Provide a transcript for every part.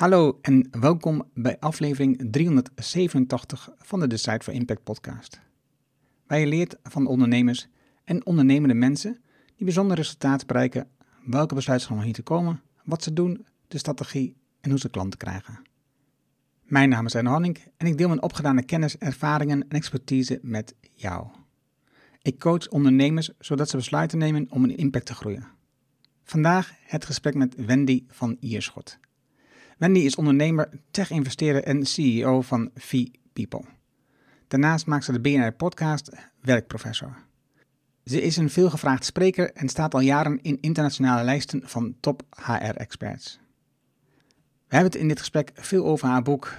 Hallo en welkom bij aflevering 387 van de Decide for Impact podcast. Waar je leert van ondernemers en ondernemende mensen die bijzondere resultaten bereiken, welke besluiten om hier te komen, wat ze doen, de strategie en hoe ze klanten krijgen. Mijn naam is Arno Hanning en ik deel mijn opgedane kennis, ervaringen en expertise met jou. Ik coach ondernemers zodat ze besluiten nemen om een impact te groeien. Vandaag het gesprek met Wendy van Ierschot. Wendy is ondernemer, tech-investeerder en CEO van V-People. Daarnaast maakt ze de BNR-podcast Werkprofessor. Ze is een veelgevraagd spreker en staat al jaren in internationale lijsten van top HR-experts. We hebben het in dit gesprek veel over haar boek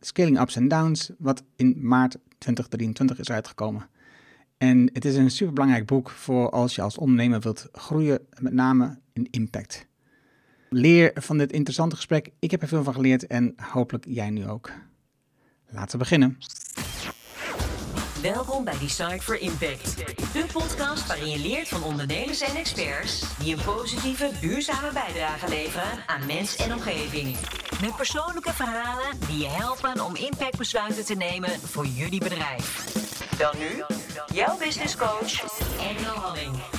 Scaling Ups and Downs, wat in maart 2023 is uitgekomen. En het is een superbelangrijk boek voor als je als ondernemer wilt groeien, met name in impact. Leer van dit interessante gesprek. Ik heb er veel van geleerd en hopelijk jij nu ook. Laten we beginnen. Welkom bij Decide for Impact, de podcast waarin je leert van ondernemers en experts die een positieve, duurzame bijdrage leveren aan mens en omgeving. Met persoonlijke verhalen die je helpen om impactbesluiten te nemen voor jullie bedrijf. Dan nu, jouw business coach, Engel Halling.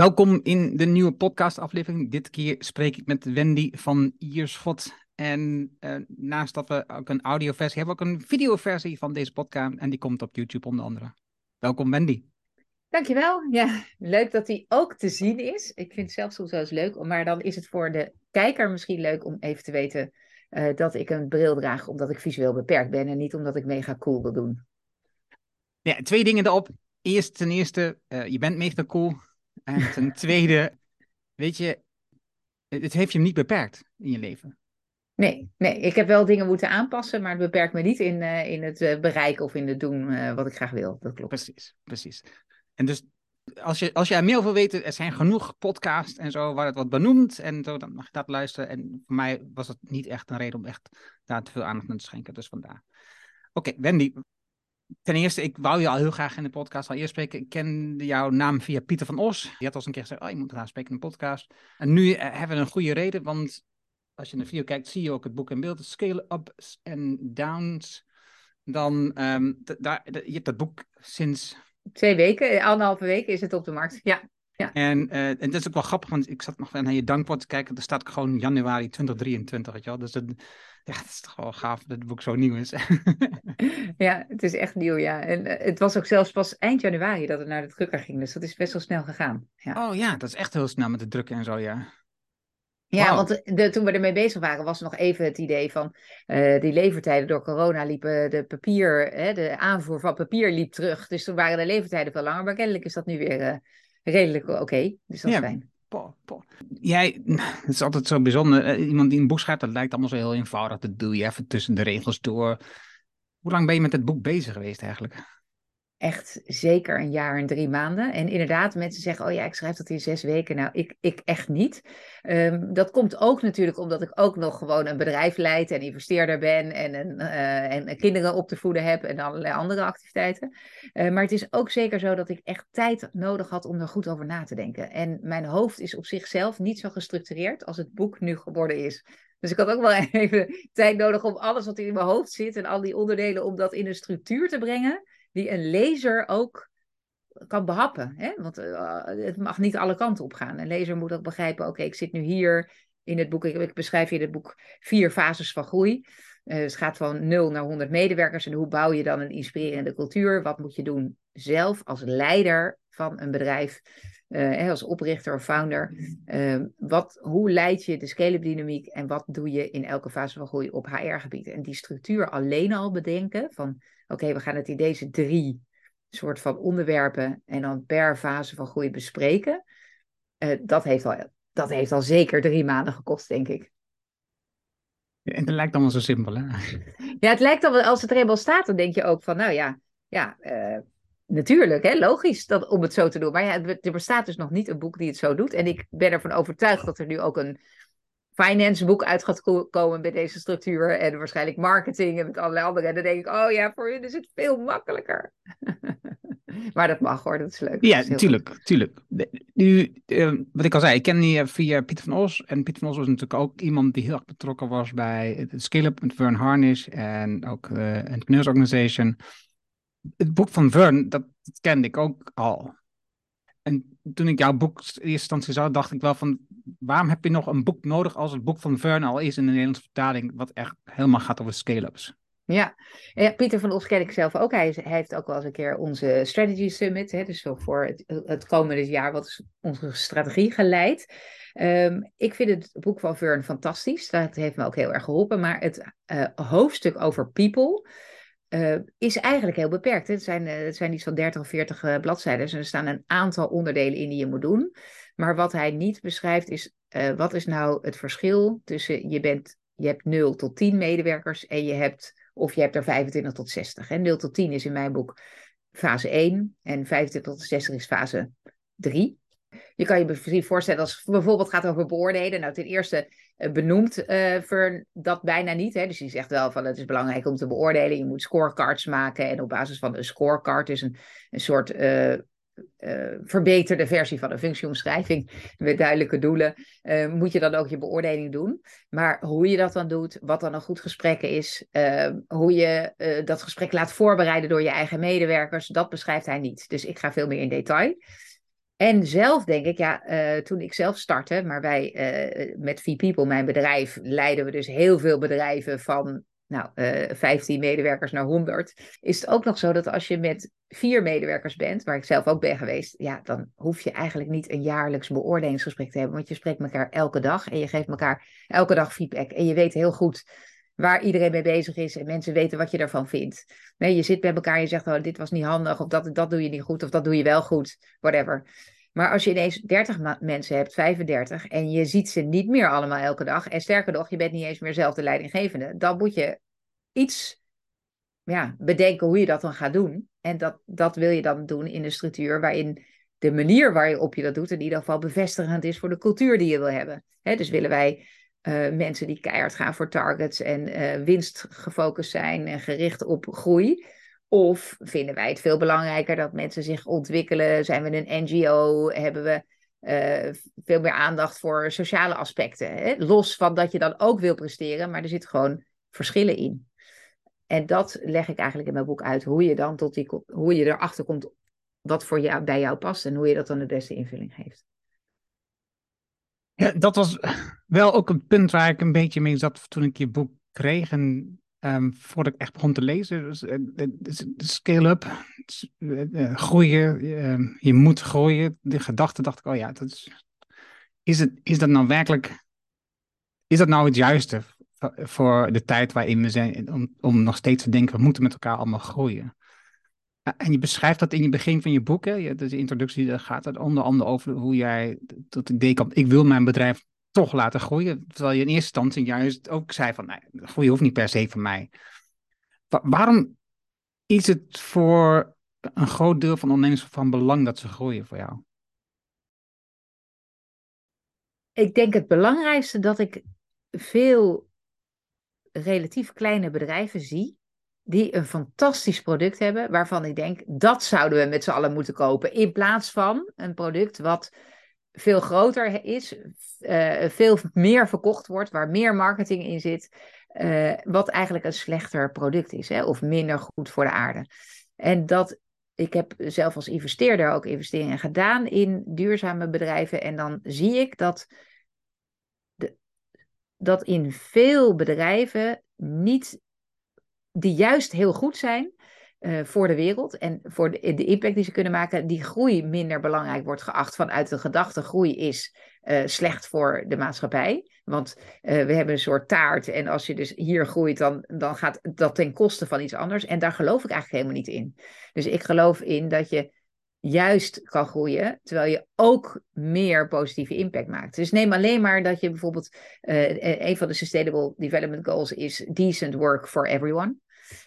Welkom in de nieuwe podcastaflevering. Dit keer spreek ik met Wendy van Ierschot. En uh, naast dat we ook een audioversie hebben, we ook een videoversie van deze podcast. En die komt op YouTube onder andere. Welkom Wendy. Dankjewel. Ja, leuk dat die ook te zien is. Ik vind het zelf soms wel eens leuk, maar dan is het voor de kijker misschien leuk om even te weten uh, dat ik een bril draag omdat ik visueel beperkt ben en niet omdat ik mega cool wil doen. Ja, twee dingen erop. Eerst, ten eerste, uh, je bent mega cool. En ten tweede, weet je, het heeft je niet beperkt in je leven. Nee, nee, ik heb wel dingen moeten aanpassen, maar het beperkt me niet in, uh, in het uh, bereiken of in het doen uh, wat ik graag wil. Dat klopt. Precies, precies. En dus als je, als er meer over wil weten, er zijn genoeg podcasts en zo waar het wat benoemt en zo, dan mag je dat luisteren. En voor mij was het niet echt een reden om echt daar te veel aandacht aan te schenken, dus vandaar. Oké, okay, Wendy, Ten eerste, ik wou je al heel graag in de podcast al eerst spreken. Ik kende jouw naam via Pieter van Os. Je had al eens een keer gezegd, oh, je moet graag spreken in een podcast. En nu hebben we een goede reden, want als je naar de video kijkt, zie je ook het boek in beeld. Scale Ups and Downs. Dan, um, daar, je dat boek sinds... Twee weken, anderhalve week is het op de markt, ja. Ja. En, uh, en dat is ook wel grappig, want ik zat nog naar je dankwoord te kijken. Er staat gewoon januari 2023, weet je wel. Dus het, ja, het is toch wel gaaf dat het boek zo nieuw is. ja, het is echt nieuw, ja. En uh, het was ook zelfs pas eind januari dat het naar de drukker ging. Dus dat is best wel snel gegaan. Ja. Oh ja, dat is echt heel snel met de drukken en zo, ja. Ja, wow. want de, de, toen we ermee bezig waren, was nog even het idee van uh, die levertijden door corona liepen de papier, hè, de aanvoer van papier liep terug. Dus toen waren de levertijden veel langer. Maar kennelijk is dat nu weer redelijk oké. Okay. Dus dat is ja. fijn. Po, po. Jij, het is altijd zo bijzonder. Iemand die een boek schrijft, dat lijkt allemaal zo heel eenvoudig. Dat doe je even tussen de regels door. Hoe lang ben je met het boek bezig geweest eigenlijk? Echt zeker een jaar en drie maanden. En inderdaad, mensen zeggen: Oh ja, ik schrijf dat in zes weken. Nou, ik, ik echt niet. Um, dat komt ook natuurlijk omdat ik ook nog gewoon een bedrijf leid en investeerder ben. En, een, uh, en kinderen op te voeden heb en allerlei andere activiteiten. Uh, maar het is ook zeker zo dat ik echt tijd nodig had om er goed over na te denken. En mijn hoofd is op zichzelf niet zo gestructureerd als het boek nu geworden is. Dus ik had ook wel even tijd nodig om alles wat in mijn hoofd zit en al die onderdelen, om dat in een structuur te brengen die een lezer ook kan behappen. Hè? Want uh, het mag niet alle kanten op gaan. Een lezer moet ook begrijpen, oké, ik zit nu hier in het boek, ik, beschrijf in het boek vier fases van groei. Uh, het gaat van 0 naar 100 medewerkers en hoe bouw je dan een inspirerende cultuur? Wat moet je doen zelf als leider van een bedrijf, uh, als oprichter of founder? Uh, wat, hoe leid je de scale-up dynamiek en wat doe je in elke fase van groei op HR-gebied? En die structuur alleen al bedenken van, oké, okay, we gaan het in deze drie soort van onderwerpen en dan per fase van groei bespreken. Uh, dat, heeft al, dat heeft al zeker drie maanden gekost, denk ik. En het lijkt allemaal zo simpel, hè? Ja, het lijkt al, als het er eenmaal staat, dan denk je ook van, nou ja, ja uh, natuurlijk, hè, logisch dat, om het zo te doen. Maar ja, er bestaat dus nog niet een boek die het zo doet. En ik ben ervan overtuigd dat er nu ook een finance boek uit gaat komen met deze structuur. En waarschijnlijk marketing en met allerlei andere. En dan denk ik, oh ja, voor hun is het veel makkelijker. Maar dat mag hoor, dat is leuk. Ja, is tuurlijk, tuurlijk. Nu, uh, wat ik al zei, ik ken die via Pieter van Os. En Pieter van Os was natuurlijk ook iemand die heel erg betrokken was bij het Scale-up met Vern Harnish en ook de uh, Entrepreneurs Organization. Het boek van Vern, dat, kende ik ook al. En toen ik jouw boek in eerste instantie zag, dacht ik wel van, waarom heb je nog een boek nodig als het boek van Vern al is in de Nederlandse vertaling, wat echt helemaal gaat over scale-ups? Ja. ja, Pieter van Os ken ik zelf ook. Hij, heeft ook wel eens een keer onze Strategy Summit, hè, dus voor het, het komende jaar, wat is onze strategie geleid. Um, ik vind het boek van Vern fantastisch. Dat heeft me ook heel erg geholpen. Maar het uh, hoofdstuk over people uh, is eigenlijk heel beperkt. Het zijn, uh, het zijn iets van 30 of 40 bladzijden. Dus er staan een aantal onderdelen in die je moet doen. Maar wat hij niet beschrijft is, wat is nou het verschil tussen je, bent, je hebt 0 tot 10 medewerkers en je hebt of je hebt er 25 tot 60. En 0 tot 10 is in mijn boek fase 1 en 25 tot 60 is fase 3. Je kan je voorstellen als het bijvoorbeeld gaat over beoordelen. Nou, ten eerste uh, benoemt uh, dat bijna niet. Hè? Dus die zegt wel van het is belangrijk om te beoordelen. Je moet scorecards maken. En op basis van een scorecard is een, een soort uh, verbeterde versie van een functieomschrijving met duidelijke doelen, moet je dan ook je beoordeling doen. Maar hoe je dat dan doet, wat dan een goed gesprek is, uh, hoe je dat gesprek laat voorbereiden door je eigen medewerkers, dat beschrijft hij niet. Dus ik ga veel meer in detail. En zelf denk ik, ja, toen ik zelf startte, maar wij met V-People, mijn bedrijf, leiden we dus heel veel bedrijven van nou, uh, eh, 15 medewerkers naar 100, is het ook nog zo dat als je met vier medewerkers bent, waar ik zelf ook ben geweest, ja, dan hoef je eigenlijk niet een jaarlijks beoordelingsgesprek te hebben, want je spreekt elkaar elke dag en je geeft elkaar elke dag feedback. En je weet heel goed waar iedereen mee bezig is en mensen weten wat je ervan vindt. Nee, je zit bij elkaar en je zegt, oh, dit was niet handig, of dat, dat doe je niet goed, of dat doe je wel goed, whatever. Maar als je ineens 30 mensen hebt, 35, en je ziet ze niet meer allemaal elke dag, en sterker nog, je bent niet eens meer zelf de leidinggevende, dan moet je iets ja, bedenken hoe je dat dan gaat doen. En dat, dat wil je dan doen in een structuur waarin de manier waarop je dat doet in ieder geval bevestigend is voor de cultuur die je wil hebben. dus willen wij uh, mensen die keihard gaan voor targets en uh, winst gefocust zijn en gericht op groei. Of vinden wij het veel belangrijker dat mensen zich ontwikkelen? Zijn we een NGO? Hebben we uh, veel meer aandacht voor sociale aspecten? Hè? Los van dat je dan ook wil presteren, maar er zitten gewoon verschillen in. En dat leg ik eigenlijk in mijn boek uit, hoe je dan tot die, hoe je erachter komt wat voor jou, bij jou past en hoe je dat dan de beste invulling geeft. Ja, dat was wel ook een punt waar ik een beetje mee zat toen ik je boek kreeg. En um, voordat ik echt begon te lezen, dus, uh, scale-up, uh, groeien, ehm, je moet groeien. De gedachte dacht ik, oh ja, dat is, is, het, is dat nou werkelijk, is dat nou het juiste voor de tijd waarin we zijn, om, om nog steeds te denken, we moeten met elkaar allemaal groeien. En je beschrijft dat in je begin van je boek, hè? de introductie daar gaat het onder andere over hoe jij tot het idee komt, ik wil mijn bedrijf toch laten groeien. Terwijl je in eerste instantie juist ook zei van, nee, groeien hoeft niet per se van mij. waarom is het voor een groot deel van ondernemers van belang dat ze groeien voor jou? Ik denk het belangrijkste dat ik veel relatief kleine bedrijven zie die een fantastisch product hebben, waarvan ik denk, dat zouden we met z'n allen moeten kopen, in plaats van een product wat veel groter is, uh, veel meer verkocht wordt, waar meer marketing in zit, uh, wat eigenlijk een slechter product is, hè, of minder goed voor de aarde. En dat, ik heb zelf als investeerder ook investeringen gedaan in duurzame bedrijven, en dan zie ik dat dat in veel bedrijven niet, die juist heel goed zijn uh, voor de wereld en voor de, de, impact die ze kunnen maken, die groei minder belangrijk wordt geacht vanuit de gedachte groei is uh, slecht voor de maatschappij. Want uh, we hebben een soort taart en als je dus hier groeit, dan, dan gaat dat ten koste van iets anders. En daar geloof ik eigenlijk helemaal niet in. Dus ik geloof in dat je juist kan groeien, terwijl je ook meer positieve impact maakt. Dus neem alleen maar dat je bijvoorbeeld, uh, een van de Sustainable Development Goals is decent work for everyone.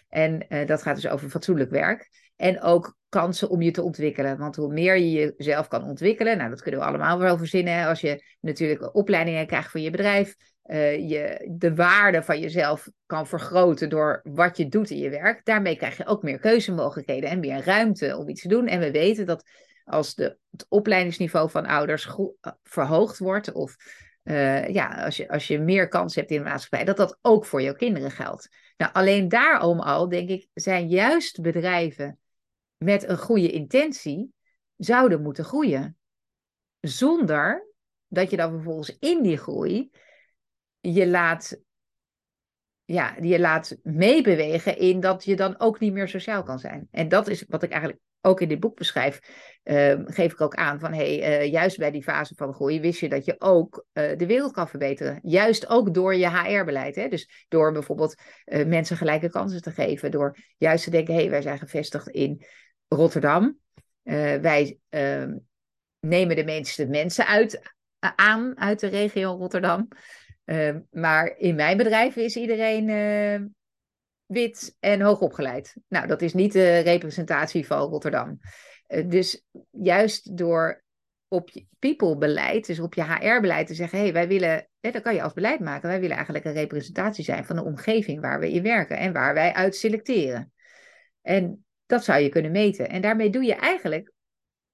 En uh, dat gaat dus over fatsoenlijk werk. En ook kansen om je te ontwikkelen. Want hoe meer je jezelf kan ontwikkelen, nou dat kunnen we allemaal wel verzinnen. Als je natuurlijk opleidingen krijgt voor je bedrijf, uh, je de waarde van jezelf kan vergroten door wat je doet in je werk, daarmee krijg je ook meer keuzemogelijkheden en meer ruimte om iets te doen. En we weten dat als de, het opleidingsniveau van ouders eh, verhoogd wordt, of uh, ja, als je, als je meer kans hebt in de maatschappij, dat dat ook voor jouw kinderen geldt. Nou, alleen daarom al, denk ik, zijn juist bedrijven met een goede intentie zouden moeten groeien. Zonder dat je dan vervolgens in die groei je laat, ja, je laat meebewegen in dat je dan ook niet meer sociaal kan zijn. En dat is wat ik eigenlijk ook in dit boek beschrijf, uh, geef ik ook aan van hey, uh, juist bij die fase van groei wist je dat je ook uh, de wereld kan verbeteren. Juist ook door je HR-beleid. Dus door bijvoorbeeld mensen gelijke kansen te geven. Door juist te denken, hé, hey, wij zijn gevestigd in Rotterdam. wij ehm, nemen de meeste mensen uit, aan uit de regio Rotterdam. Ehm, maar in mijn bedrijf is iedereen wit en hoogopgeleid. Nou, dat is niet de representatie van Rotterdam. Uh, dus juist door op je people-beleid, dus op je HR-beleid te zeggen: hé, hey, wij willen, hè, dan kan je als beleid maken, wij willen eigenlijk een representatie zijn van de omgeving waar we in werken en waar wij uit selecteren. En dat zou je kunnen meten. En daarmee doe je eigenlijk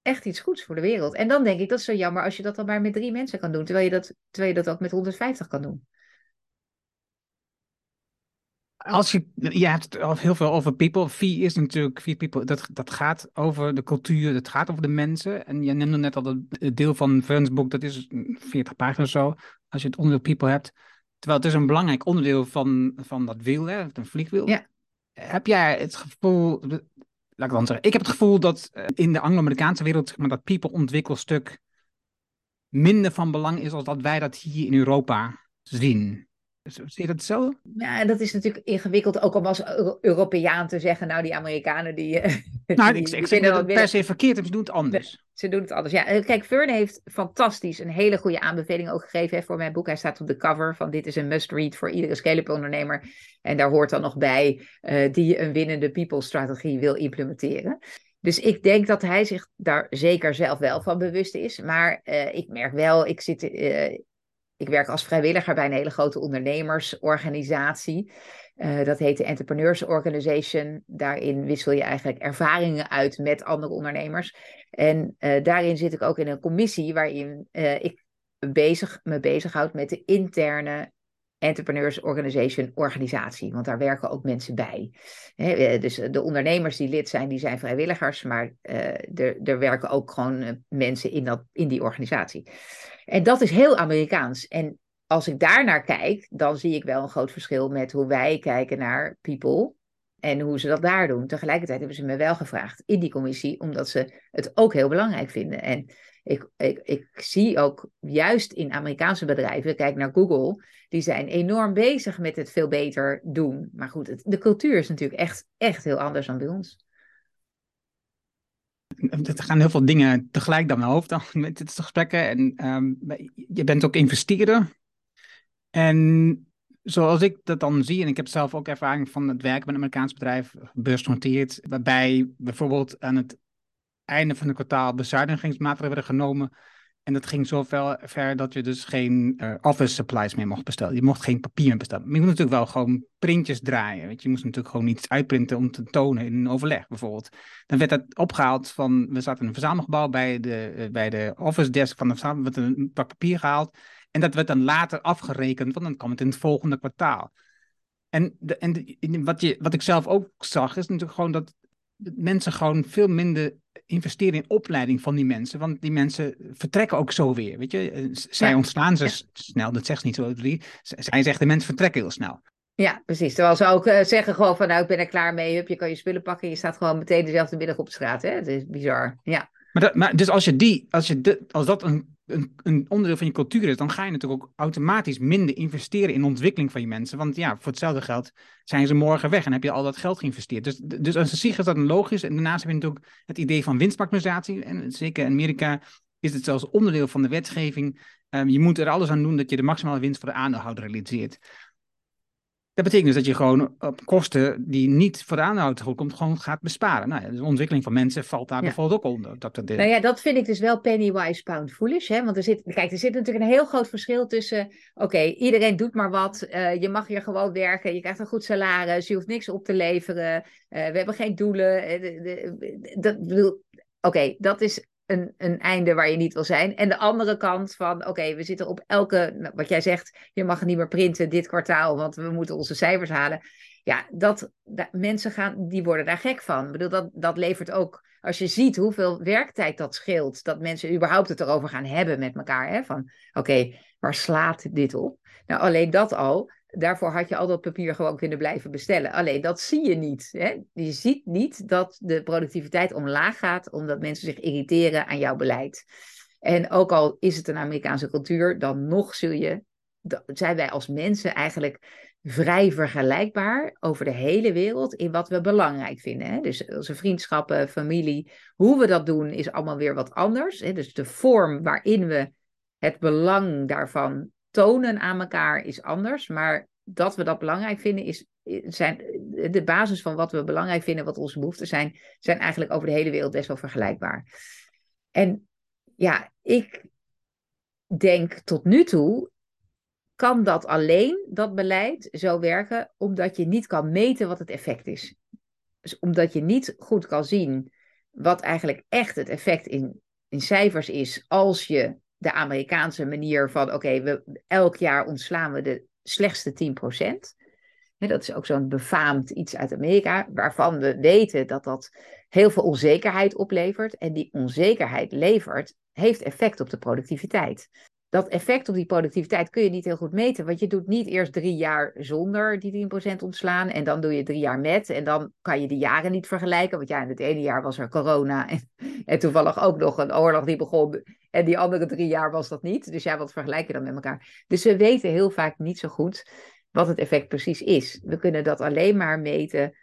echt iets goeds voor de wereld. En dan denk ik, dat is zo jammer als je dat dan maar met drie mensen kan doen, terwijl je dat, terwijl je dat ook met 150 kan doen als je, je hebt het heel veel over people. Vie is natuurlijk, Vie people, dat, dat gaat over de cultuur, dat gaat over de mensen. En je noemde net al dat deel van Verns boek, dat is 40 pagina's of zo, als je het onderdeel people hebt. Terwijl het is een belangrijk onderdeel van, van dat wiel, hè, een vliegwiel. Ja. Heb jij het gevoel, laat ik dan zeggen, ik heb het gevoel dat eh, in de Anglo-Amerikaanse wereld maar dat people ontwikkelstuk minder van belang is als dat wij dat hier in Europa zien. Zie je dat zo? Ja, dat is natuurlijk ingewikkeld, ook om als Europeaan te zeggen, nou die Amerikanen die... Eh, nou, die, ik, ik vind het per se verkeerd, ze doen het anders. Ze doen het anders, ja. Eh, kijk, Fern heeft fantastisch een hele goede aanbeveling ook gegeven hè, voor mijn boek. Hij staat op de cover van dit is een must-read voor iedere scale-up ondernemer. En daar hoort dan nog bij uh, die een winnende people-strategie wil implementeren. Dus ik denk dat hij zich daar zeker zelf wel van bewust is. Maar uh, ik merk wel, ik zit uh, ik werk als vrijwilliger bij een hele grote ondernemersorganisatie. Uh, dat heet de Entrepreneurs Organization. Daarin wissel je eigenlijk ervaringen uit met andere ondernemers. En uh, daarin zit ik ook in een commissie waarin uh, ik bezig, me bezighoud met de interne Entrepreneurs Organization organisatie. Want daar werken ook mensen bij. Dus de ondernemers die lid zijn, die zijn vrijwilligers. Maar er, er werken ook gewoon mensen in, dat, in die organisatie. En dat is heel Amerikaans. En als ik daar naar kijk, dan zie ik wel een groot verschil met hoe wij kijken naar people en hoe ze dat daar doen. Tegelijkertijd hebben ze me wel gevraagd in die commissie, omdat ze het ook heel belangrijk vinden. En ik, ik, ik zie ook juist in Amerikaanse bedrijven, kijk naar Google, die zijn enorm bezig met het veel beter doen. Maar goed, de cultuur is natuurlijk echt, echt heel anders dan bij ons er gaan heel veel dingen tegelijk door mijn hoofd dan met dit gesprekken. En um, je bent ook investeerder. En zoals ik dat dan zie, en ik heb zelf ook ervaring van het werken met een Amerikaans bedrijf, beursgenoteerd, waarbij bijvoorbeeld aan het einde van het kwartaal bezuinigingsmaatregelen werden genomen en dat ging zo ver dat je dus geen uh, office supplies meer mocht bestellen. Je mocht geen papier meer bestellen. Maar je moet natuurlijk wel gewoon printjes draaien. Weet je? moest natuurlijk gewoon iets uitprinten om te tonen in een overleg bijvoorbeeld. Dan werd dat opgehaald van, we zaten in een verzamelgebouw bij de, uh, bij de office desk van de verzameling, werd een pak papier gehaald. En dat werd dan later afgerekend, want dan kwam het in het volgende kwartaal. En, en wat, je, wat ik zelf ook zag, is natuurlijk gewoon dat mensen gewoon veel minder investeren in opleiding van die mensen. Want die mensen vertrekken ook zo weer. Weet je, eh, zij ontslaan ze snel, dat zegt ze niet zo. Zij zegt de mensen vertrekken heel snel. Ja, precies. Terwijl ze ook uh, zeggen gewoon van nou, ik ben er klaar mee. Hup, je kan je spullen pakken. Je staat gewoon meteen dezelfde middag op de straat. Hè? Het is bizar. Ja. Maar, dat, maar dus als je die, als je de, als dat een een, een, onderdeel van je cultuur is, dan ga je natuurlijk ook automatisch minder investeren in ontwikkeling van je mensen. Want ja, voor hetzelfde geld zijn ze morgen weg en heb je al dat geld geïnvesteerd. Dus, dus als zich is dat een logisch. En daarnaast heb je natuurlijk het idee van winstmaximisatie. En zeker in Amerika is het zelfs onderdeel van de wetgeving. Um, je moet er alles aan doen dat je de maximale winst voor de aandeelhouder realiseert. Dat betekent dus dat je gewoon op kosten die niet voor de aanhouding goed komt, gewoon gaat besparen. Nou ja, de ontwikkeling van mensen valt daar Ja. bijvoorbeeld ook onder. Dat, dat, Nou ja, dat vind ik dus wel pennywise pound foolish. Hè? Want er zit, kijk, er zit natuurlijk een heel groot verschil tussen. Oké, iedereen doet maar wat. eh, je mag hier gewoon werken. Je krijgt een goed salaris. Je hoeft niks op te leveren. eh, we hebben geen doelen. eh, dat bedoel. Oké, dat is een, een einde waar je niet wil zijn. En de andere kant van, oké, we zitten op elke, nou, wat jij zegt, je mag niet meer printen dit kwartaal, want we moeten onze cijfers halen. Ja, dat, da- mensen gaan, die worden daar gek van. Ik bedoel, dat, dat levert ook, als je ziet hoeveel werktijd dat scheelt, dat mensen überhaupt het erover gaan hebben met elkaar. Hè? Van, oké, waar slaat dit op? Nou, alleen dat al, daarvoor had je al dat papier gewoon kunnen blijven bestellen. Alleen dat zie je niet. Hè? Je ziet niet dat de productiviteit omlaag gaat, omdat mensen zich irriteren aan jouw beleid. En ook al is het een Amerikaanse cultuur, dan nog zul je, zijn wij als mensen eigenlijk vrij vergelijkbaar over de hele wereld in wat we belangrijk vinden. Hè? Dus onze vriendschappen, familie, hoe we dat doen is allemaal weer wat anders. Hè? Dus de vorm waarin we het belang daarvan tonen aan elkaar is anders. Maar dat we dat belangrijk vinden is, zijn de basis van wat we belangrijk vinden, wat onze behoeften zijn, zijn eigenlijk over de hele wereld best wel vergelijkbaar. En ja, ik denk tot nu toe kan dat alleen, dat beleid, zo werken, omdat je niet kan meten wat het effect is. Dus omdat je niet goed kan zien wat eigenlijk echt het effect in, in cijfers is, als je de Amerikaanse manier van, oké, we elk jaar ontslaan we de slechtste 10%. Hè, dat is ook zo'n befaamd iets uit Amerika, waarvan we weten dat dat heel veel onzekerheid oplevert. En die onzekerheid levert, heeft effect op de productiviteit dat effect op die productiviteit kun je niet heel goed meten. Want je doet niet eerst drie jaar zonder die 10% ontslaan. En dan doe je drie jaar met. En dan kan je die jaren niet vergelijken. Want ja, in het ene jaar was er corona. En, en toevallig ook nog een oorlog die begon. En die andere drie jaar was dat niet. Dus ja, wat vergelijk je dan met elkaar? Dus we weten heel vaak niet zo goed wat het effect precies is. We kunnen dat alleen maar meten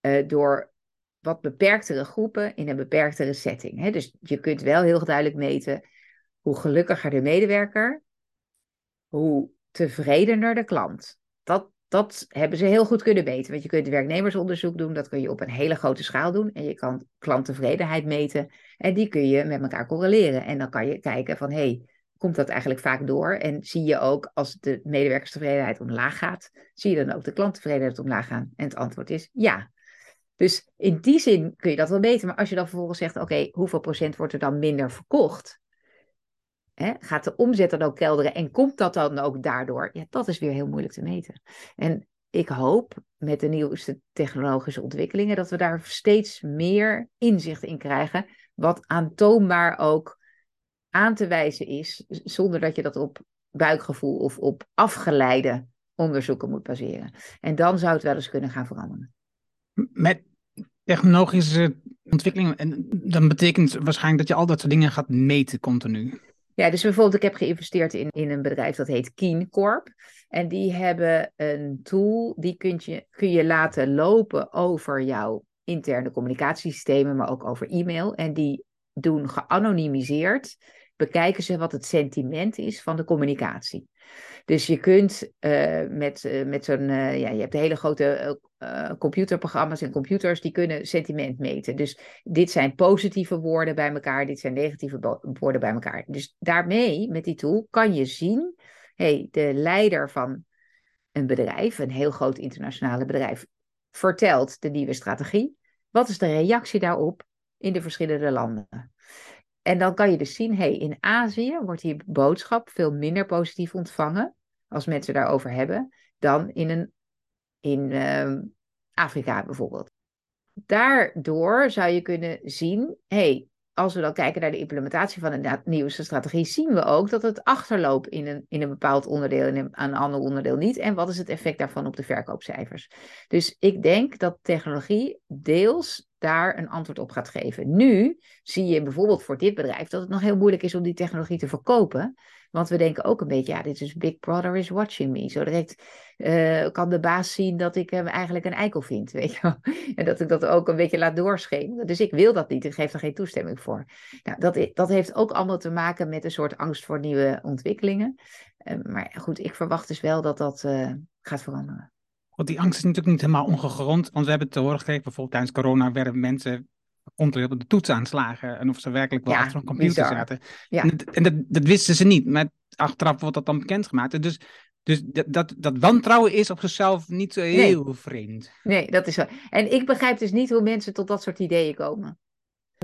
uh, door wat beperktere groepen in een beperktere setting. Hè? Dus je kunt wel heel duidelijk meten hoe gelukkiger de medewerker, hoe tevredener de klant. Dat, dat hebben ze heel goed kunnen meten. Want je kunt werknemersonderzoek doen, dat kun je op een hele grote schaal doen. En je kan klanttevredenheid meten. En die kun je met elkaar correleren. En dan kan je kijken van, hé, hey, komt dat eigenlijk vaak door? En zie je ook, als de medewerkerstevredenheid omlaag gaat, zie je dan ook de klanttevredenheid omlaag gaan? En het antwoord is ja. Dus in die zin kun je dat wel meten. Maar als je dan vervolgens zegt, oké, hoeveel procent wordt er dan minder verkocht? Gaat de omzet dan ook kelderen en komt dat dan ook daardoor? Ja, dat is weer heel moeilijk te meten. En ik hoop met de nieuwste technologische ontwikkelingen dat we daar steeds meer inzicht in krijgen, wat aantoonbaar ook aan te wijzen is, zonder dat je dat op buikgevoel of op afgeleide onderzoeken moet baseren. En dan zou het wel eens kunnen gaan veranderen. Met technologische ontwikkelingen, en dan betekent waarschijnlijk dat je al dat soort dingen gaat meten continu. Ja, dus bijvoorbeeld, ik heb geïnvesteerd in, in een bedrijf dat heet Keen Corp. En die hebben een tool, die kun je, kun je laten lopen over jouw interne communicatiesystemen, maar ook over e-mail. En die doen geanonimiseerd, bekijken ze wat het sentiment is van de communicatie. Dus je kunt uh, met, uh, met zo'n, uh, ja, je hebt hele grote computerprogramma's en computers die kunnen sentiment meten. Dus dit zijn positieve woorden bij elkaar, dit zijn negatieve woorden bij elkaar. Dus daarmee, met die tool, kan je zien, hey, de leider van een bedrijf, een heel groot internationale bedrijf, vertelt de nieuwe strategie. Wat is de reactie daarop in de verschillende landen? En dan kan je dus zien, hey, in Azië wordt die boodschap veel minder positief ontvangen als mensen daarover hebben, dan in, een, in uh, Afrika bijvoorbeeld. Daardoor zou je kunnen zien, hey, als we dan kijken naar de implementatie van een nieuwste strategie, zien we ook dat het achterloopt in een, in een bepaald onderdeel en een ander onderdeel niet. En wat is het effect daarvan op de verkoopcijfers? Dus ik denk dat technologie deels daar een antwoord op gaat geven. Nu zie je bijvoorbeeld voor dit bedrijf dat het nog heel moeilijk is om die technologie te verkopen. Want we denken ook een beetje, ja, dit is Big Brother is watching me. Zo direct uh, kan de baas zien dat ik hem eigenlijk een eikel vind, weet je wel. En dat ik dat ook een beetje laat doorschemeren. Dus ik wil dat niet, ik geef er geen toestemming voor. Nou, dat, dat heeft ook allemaal te maken met een soort angst voor nieuwe ontwikkelingen. Uh, maar goed, ik verwacht dus wel dat dat uh, gaat veranderen. Want die angst is natuurlijk niet helemaal ongegrond. Want we hebben het te horen gekregen, bijvoorbeeld tijdens corona werden mensen controleerd op de toetsaanslagen. En of ze werkelijk wel Ja, achter een computer bizar. zaten. Ja. En, dat, en dat, dat wisten ze niet. Maar achteraf wordt dat dan bekendgemaakt. Dus, dus dat, dat, dat wantrouwen is op zichzelf niet zo heel vreemd. Nee, dat is zo. En ik begrijp dus niet hoe mensen tot dat soort ideeën komen.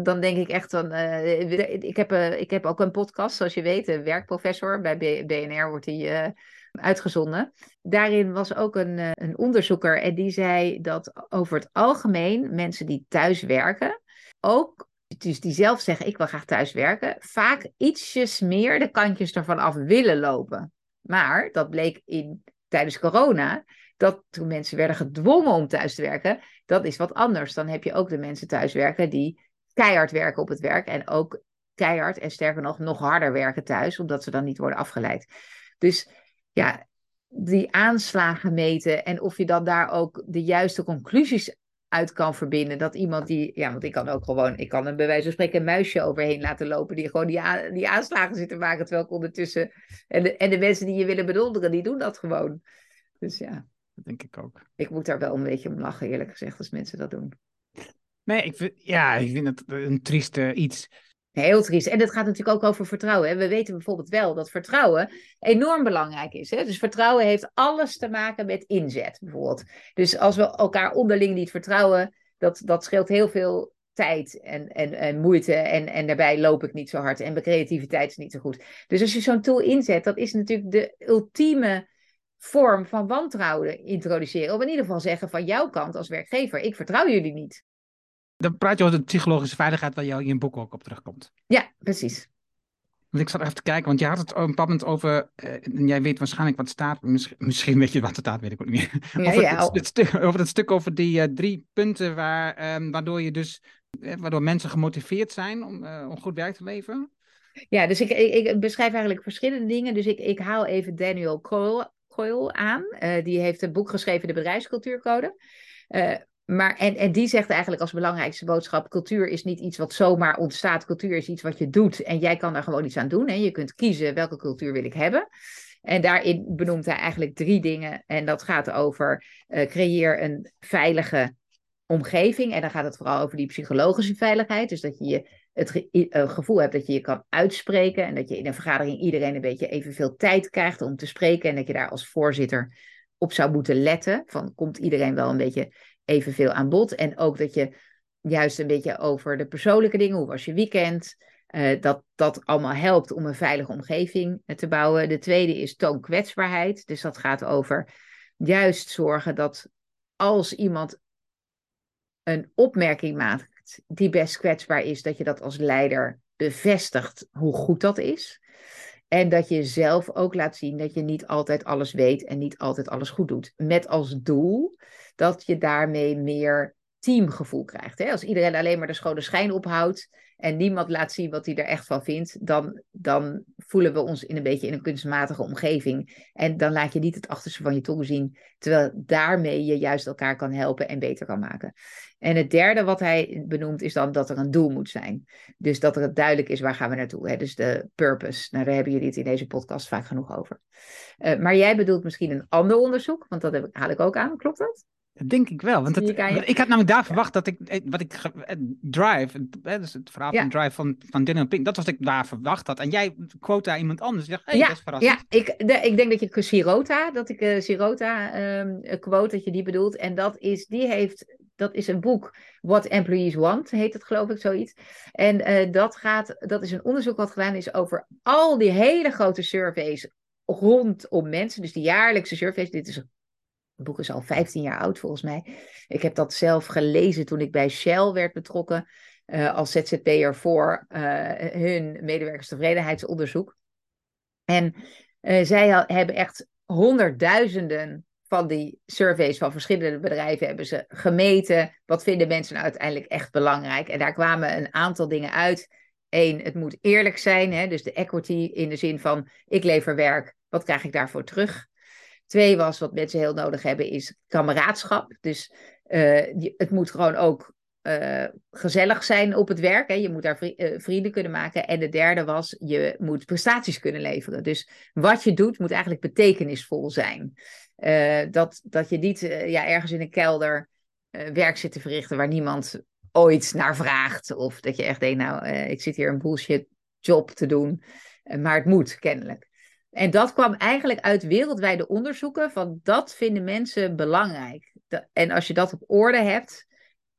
Dan denk ik echt van, eh, ik, heb, eh, ik heb ook een podcast, zoals je weet, werkprofessor. Bij BNR wordt die eh, uitgezonden. Daarin was ook een, een onderzoeker en die zei dat over het algemeen mensen die thuis werken, ook, dus die zelf zeggen ik wil graag thuis werken, vaak ietsjes meer de kantjes ervan af willen lopen. Maar dat bleek in, tijdens corona, dat toen mensen werden gedwongen om thuis te werken, dat is wat anders. Dan heb je ook de mensen thuis werken die keihard werken op het werk en ook keihard en sterker nog nog harder werken thuis, omdat ze dan niet worden afgeleid. Dus ja, die aanslagen meten en of je dan daar ook de juiste conclusies uit kan verbinden. Dat iemand die, ja, want ik kan ook gewoon, ik kan er bij wijze van spreken een muisje overheen laten lopen, die gewoon die, die aanslagen zitten maken, terwijl ik ondertussen, en de, en de mensen die je willen bedonderen, die doen dat gewoon. Dus ja, Dat denk ik ook. ik moet daar wel een beetje om lachen, eerlijk gezegd, als mensen dat doen. Nee, ik vind, ja, ik vind het een trieste iets. Heel triest. En het gaat natuurlijk ook over vertrouwen. We weten bijvoorbeeld wel dat vertrouwen enorm belangrijk is. Hè. Dus vertrouwen heeft alles te maken met inzet, bijvoorbeeld. Dus als we elkaar onderling niet vertrouwen, dat, dat scheelt heel veel tijd en, en, en moeite. En, en daarbij loop ik niet zo hard. En mijn creativiteit is niet zo goed. Dus als je zo'n tool inzet, dat is natuurlijk de ultieme vorm van wantrouwen introduceren. Of in ieder geval zeggen van jouw kant als werkgever, ik vertrouw jullie niet. Dan praat je over de psychologische veiligheid waar jou in je boek ook op terugkomt. Ja, precies. Want ik zat even te kijken, want je had het op een bepaald moment over, eh, en jij weet waarschijnlijk wat staat, misschien, misschien weet je wat er staat, weet ik ook niet meer. Ja, over, ja, het, het stuk, over het stuk over die eh, drie punten waar, ehm, waardoor je dus, eh, waardoor mensen gemotiveerd zijn om, om goed werk te leveren. Ja, dus ik, ik, ik beschrijf eigenlijk verschillende dingen. Dus ik, ik haal even Daniel Coyle, Coyle aan. Die heeft een boek geschreven, De Bedrijfscultuurcode. Maar, en, en die zegt eigenlijk als belangrijkste boodschap: cultuur is niet iets wat zomaar ontstaat. Cultuur is iets wat je doet. En jij kan daar gewoon iets aan doen. Hè? Je kunt kiezen welke cultuur wil ik hebben. En daarin benoemt hij eigenlijk drie dingen. En dat gaat over eh, creëer een veilige omgeving. En dan gaat het vooral over die psychologische veiligheid. Dus dat je je het eh, gevoel hebt dat je je kan uitspreken. En dat je in een vergadering iedereen een beetje evenveel tijd krijgt om te spreken. En dat je daar als voorzitter op zou moeten letten. Van komt iedereen wel een beetje evenveel aan bod. En ook dat je juist een beetje over de persoonlijke dingen. Hoe was je weekend? eh, dat dat allemaal helpt om een veilige omgeving eh, te bouwen. De tweede is toon kwetsbaarheid. Dus dat gaat over juist zorgen dat als iemand een opmerking maakt die best kwetsbaar is, dat je dat als leider bevestigt hoe goed dat is. En dat je zelf ook laat zien dat je niet altijd alles weet en niet altijd alles goed doet. Met als doel dat je daarmee meer teamgevoel krijgt. Hè? Als iedereen alleen maar de schone schijn ophoudt en niemand laat zien wat hij er echt van vindt, dan, dan voelen we ons in een beetje in een kunstmatige omgeving. En dan laat je niet het achterste van je tong zien, terwijl daarmee je juist elkaar kan helpen en beter kan maken. En het derde wat hij benoemt is dan dat er een doel moet zijn. Dus dat er duidelijk is waar gaan we naartoe. Hè? Dus de purpose. Nou, daar hebben jullie het in deze podcast vaak genoeg over. Uh, maar jij bedoelt misschien een ander onderzoek, want dat heb ik, haal ik ook aan. Klopt dat? Dat denk ik wel. Want het, ik had namelijk daar verwacht dat ik, wat ik, Drive, dus het verhaal ja. van Drive van, van Daniel Pink, dat was wat ik daar verwacht had. En jij quote daar iemand anders. Ik dacht, hey, ja, dat is verrassend. Ja, ik, de, ik denk dat je Sirota, dat ik uh, Sirota um, quote, dat je die bedoelt. En dat is, die heeft, dat is een boek, What Employees Want, heet het geloof ik, zoiets. En uh, dat gaat, dat is een onderzoek wat gedaan is over al die hele grote surveys rondom mensen. Dus die jaarlijkse surveys, dit is het boek is al 15 jaar oud volgens mij. Ik heb dat zelf gelezen toen ik bij Shell werd betrokken uh, als ZZP'er voor uh, hun medewerkerstevredenheidsonderzoek. En uh, zij hebben echt honderdduizenden van die surveys van verschillende bedrijven hebben ze gemeten. Wat vinden mensen nou uiteindelijk echt belangrijk? En daar kwamen een aantal dingen uit. Eén, het moet eerlijk zijn. Hè? Dus de equity in de zin van ik lever werk. Wat krijg ik daarvoor terug? Twee was, wat mensen heel nodig hebben, is kameraadschap. Dus uh, het moet gewoon ook eh, gezellig zijn op het werk. Hè. Je moet daar uh, vrienden kunnen maken. En de derde was, je moet prestaties kunnen leveren. Dus wat je doet, moet eigenlijk betekenisvol zijn. Dat, dat je niet ja, ergens in een kelder werk zit te verrichten waar niemand ooit naar vraagt. Of dat je echt denkt, nou, ik zit hier een bullshit job te doen. maar het moet, kennelijk. En dat kwam eigenlijk uit wereldwijde onderzoeken van dat vinden mensen belangrijk. En als je dat op orde hebt,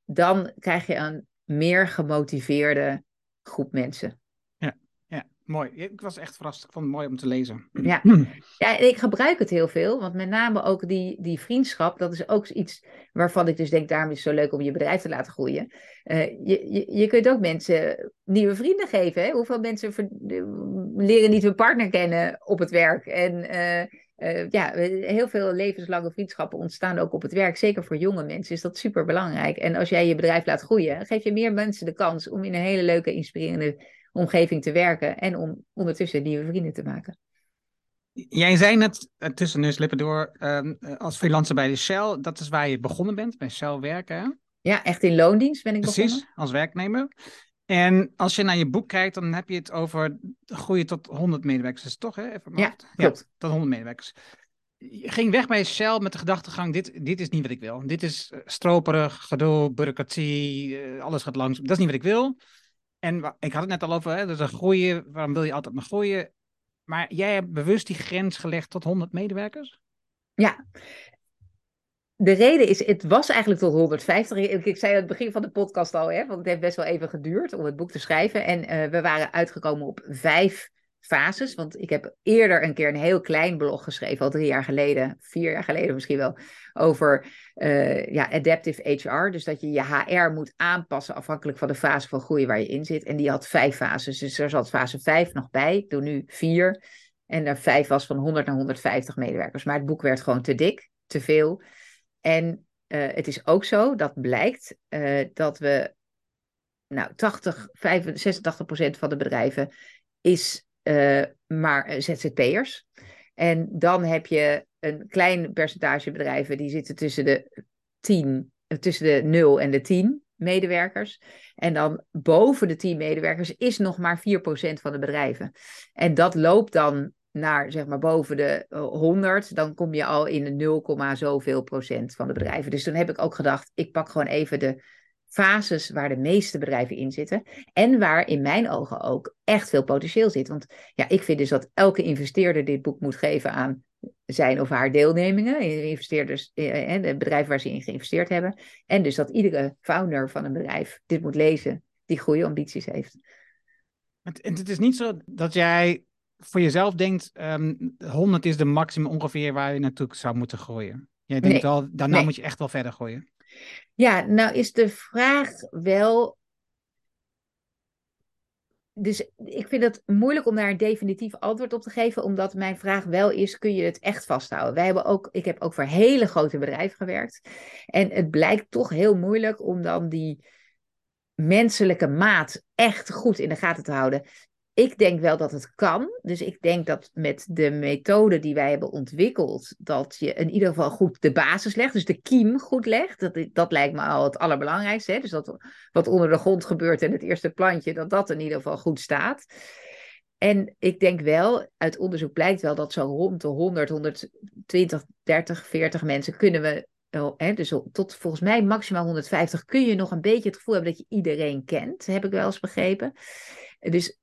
dan krijg je een meer gemotiveerde groep mensen. Mooi. Ik was echt verrast. Ik vond het mooi om te lezen. Ja, ja ik gebruik het heel veel. Want met name ook die, die vriendschap, dat is ook iets waarvan ik dus denk, daarom is het zo leuk om je bedrijf te laten groeien. Uh, je, je, je kunt ook mensen nieuwe vrienden geven. Hè? Hoeveel mensen leren niet hun partner kennen op het werk? En uh, uh, ja, heel veel levenslange vriendschappen ontstaan ook op het werk. Zeker voor jonge mensen is dat super belangrijk. En als jij je bedrijf laat groeien, geef je meer mensen de kans om in een hele leuke, inspirerende omgeving te werken en om ondertussen nieuwe vrienden te maken. Jij zei net uh, tussen neuslippen door uh, als freelancer bij de Shell, dat is waar je begonnen bent, bij Shell werken. Ja, echt in loondienst ben ik Precies, begonnen. Precies, als werknemer. En als je naar je boek kijkt, dan heb je het over groeien tot 100 medewerkers. Is toch, hè? Even ja, klopt. Ja, tot 100 medewerkers. Je ging weg bij Shell met de gedachtegang, dit, dit is niet wat ik wil. Dit is eh, stroperig, gedoe, bureaucratie, eh, alles gaat langs. Dat is niet wat ik wil. En ik had het net al over, hè, dus groeien, waarom wil je altijd maar groeien? Maar jij hebt bewust die grens gelegd tot 100 medewerkers? Ja, de reden is, het was eigenlijk tot 150. Ik, zei aan het begin van de podcast al, hè, want het heeft best wel even geduurd om het boek te schrijven. En uh, we waren uitgekomen op vijf fases. Want ik heb eerder een keer een heel klein blog geschreven, al drie jaar geleden, vier jaar geleden misschien wel, over uh, ja, adaptive HR. Dus dat je je HR moet aanpassen afhankelijk van de fase van groei waar je in zit. En die had vijf fases. Dus er zat fase vijf nog bij. Ik doe nu vier. En er vijf was van 100 naar 150 medewerkers. Maar het boek werd gewoon te dik, te veel. En uh, het is ook zo, dat blijkt, uh, dat we, nou, 80, 85, 86 procent van de bedrijven is uh, maar ZZP'ers. En dan heb je een klein percentage bedrijven die zitten tussen de 10, tussen de 0 en de 10 medewerkers. En dan boven de 10 medewerkers is nog maar 4% van de bedrijven. En dat loopt dan naar zeg maar boven de 100, dan kom je al in de 0, zoveel procent van de bedrijven. Dus toen heb ik ook gedacht, ik pak gewoon even de fases waar de meeste bedrijven in zitten. En waar in mijn ogen ook echt veel potentieel zit. Want ja, ik vind dus dat elke investeerder dit boek moet geven aan zijn of haar deelnemingen, investeerders, eh, eh, de bedrijven waar ze in geïnvesteerd hebben. En dus dat iedere founder van een bedrijf dit moet lezen, die goede ambities heeft. En het is niet zo dat jij voor jezelf denkt, um, ehm, 100 is de maximum ongeveer waar je naartoe zou moeten groeien. Jij denkt nee, wel, daarna moet je echt wel verder gooien. Ja, nou is de vraag wel. Dus ik vind het moeilijk om daar een definitief antwoord op te geven, omdat mijn vraag wel is: kun je het echt vasthouden? Wij hebben ook, ik heb ook voor hele grote bedrijven gewerkt. En het blijkt toch heel moeilijk om dan die menselijke maat echt goed in de gaten te houden ik denk wel dat het kan. Dus ik denk dat met de methode die wij hebben ontwikkeld, dat je in ieder geval goed de basis legt. Dus de kiem goed legt. Dat, dat lijkt me al het allerbelangrijkste. Hè? Dus dat wat onder de grond gebeurt en het eerste plantje, dat dat in ieder geval goed staat. En ik denk wel, uit onderzoek blijkt wel dat zo rond de 100, 120, 30, 40 mensen kunnen we Hè, dus tot volgens mij maximaal 150 kun je nog een beetje het gevoel hebben dat je iedereen kent, heb ik wel eens begrepen. Dus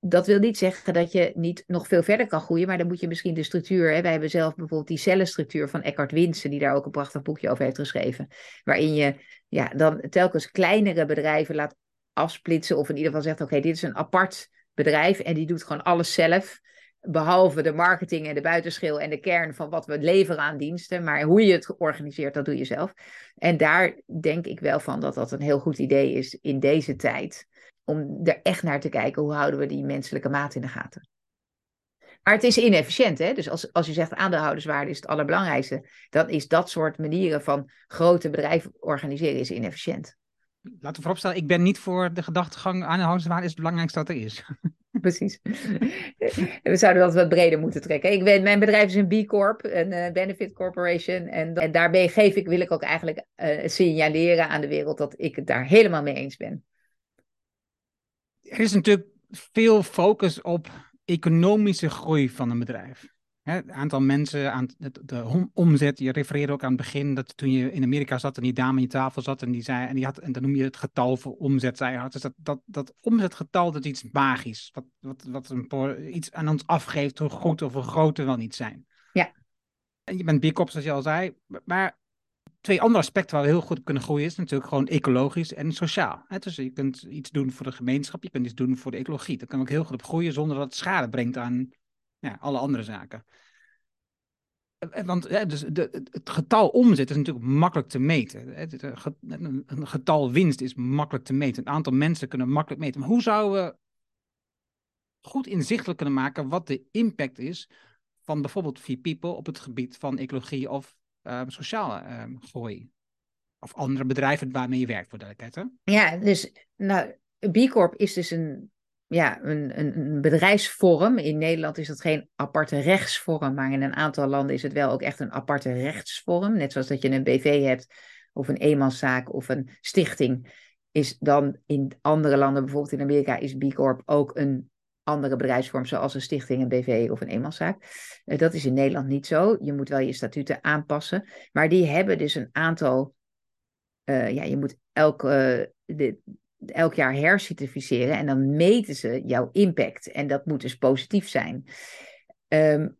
dat wil niet zeggen dat je niet nog veel verder kan groeien, maar dan moet je misschien de structuur. Hè, wij hebben zelf bijvoorbeeld die cellenstructuur van Eckhart Winsen, die daar ook een prachtig boekje over heeft geschreven. Waarin je ja, dan telkens kleinere bedrijven laat afsplitsen, of in ieder geval zegt: oké, dit is een apart bedrijf en die doet gewoon alles zelf. Behalve de marketing en de buitenschil en de kern van wat we leveren aan diensten. Maar hoe je het organiseert, dat doe je zelf. En daar denk ik wel van dat dat een heel goed idee is in deze tijd om er echt naar te kijken hoe houden we die menselijke maat in de gaten. Maar het is inefficiënt, hè? Dus als, als je zegt aandeelhouderswaarde is het allerbelangrijkste, dan is dat soort manieren van grote bedrijven organiseren is inefficiënt. Laten we vooropstellen, ik ben niet voor de gedachtegang aandeelhouderswaarde is het belangrijkste dat er is. Precies. We zouden dat wat breder moeten trekken. Ik ben, mijn bedrijf is een B Corp, een uh, Benefit Corporation. En, en daarbij geef ik, wil ik ook eigenlijk uh, signaleren aan de wereld dat ik het daar helemaal mee eens ben. Er is natuurlijk veel focus op economische groei van een bedrijf. Het aantal mensen, aan de, de, omzet. Je refereerde ook aan het begin dat toen je in Amerika zat en die dame aan je tafel zat en die zei, en die had, en dan noem je het getal voor omzet, zei je. Dus dat, dat, dat omzetgetal, dat is iets magisch. Wat, wat, wat een, iets aan ons afgeeft hoe goed of hoe groot we wel niet zijn. Ja. En je bent B-Corp, zoals je al zei. Maar twee andere aspecten waar we heel goed kunnen groeien is natuurlijk gewoon ecologisch en sociaal. Dus je kunt iets doen voor de gemeenschap, je kunt iets doen voor de ecologie. Daar kan ook heel goed op groeien zonder dat het schade brengt aan ja, alle andere zaken. Eh, eh, want dus de, het getal omzet is natuurlijk makkelijk te meten. Een getal winst is makkelijk te meten. Een aantal mensen kunnen makkelijk meten. Maar hoe zouden we goed inzichtelijk kunnen maken wat de impact is van bijvoorbeeld Vier People op het gebied van ecologie of um, sociale um, groei? Of andere bedrijven waarmee je werkt, voor duidelijkheid. Hè? Ja, dus nou, B Corp is dus een ja, een, een, bedrijfsvorm. In Nederland is dat geen aparte rechtsvorm, maar in een aantal landen is het wel ook echt een aparte rechtsvorm. Net zoals dat je een BV hebt, of een eenmanszaak of een stichting. Is dan in andere landen, bijvoorbeeld in Amerika, is B Corp ook een andere bedrijfsvorm, zoals een stichting, een BV of een eenmanszaak. Uh, dat is in Nederland niet zo. Je moet wel je statuten aanpassen. Maar die hebben dus een aantal. Uh, ja, je moet elke. Uh, de, elk jaar hercertificeren en dan meten ze jouw impact. En dat moet dus positief zijn. Um,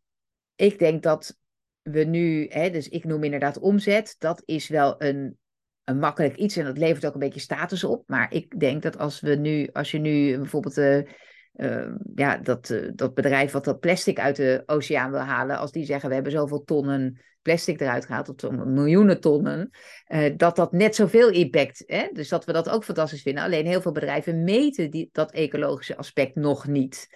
ik denk dat we nu, hè, dus ik noem inderdaad omzet, dat is wel een, een makkelijk iets en dat levert ook een beetje status op. Maar ik denk dat als we nu, als je nu bijvoorbeeld uh, ja, dat, uh, dat bedrijf wat dat plastic uit de oceaan wil halen, als die zeggen we hebben zoveel tonnen plastic eruit gehaald, tot miljoenen tonnen, uh, dat dat net zoveel impact. Hè? Dus dat we dat ook fantastisch vinden. Alleen heel veel bedrijven meten die, dat ecologische aspect nog niet.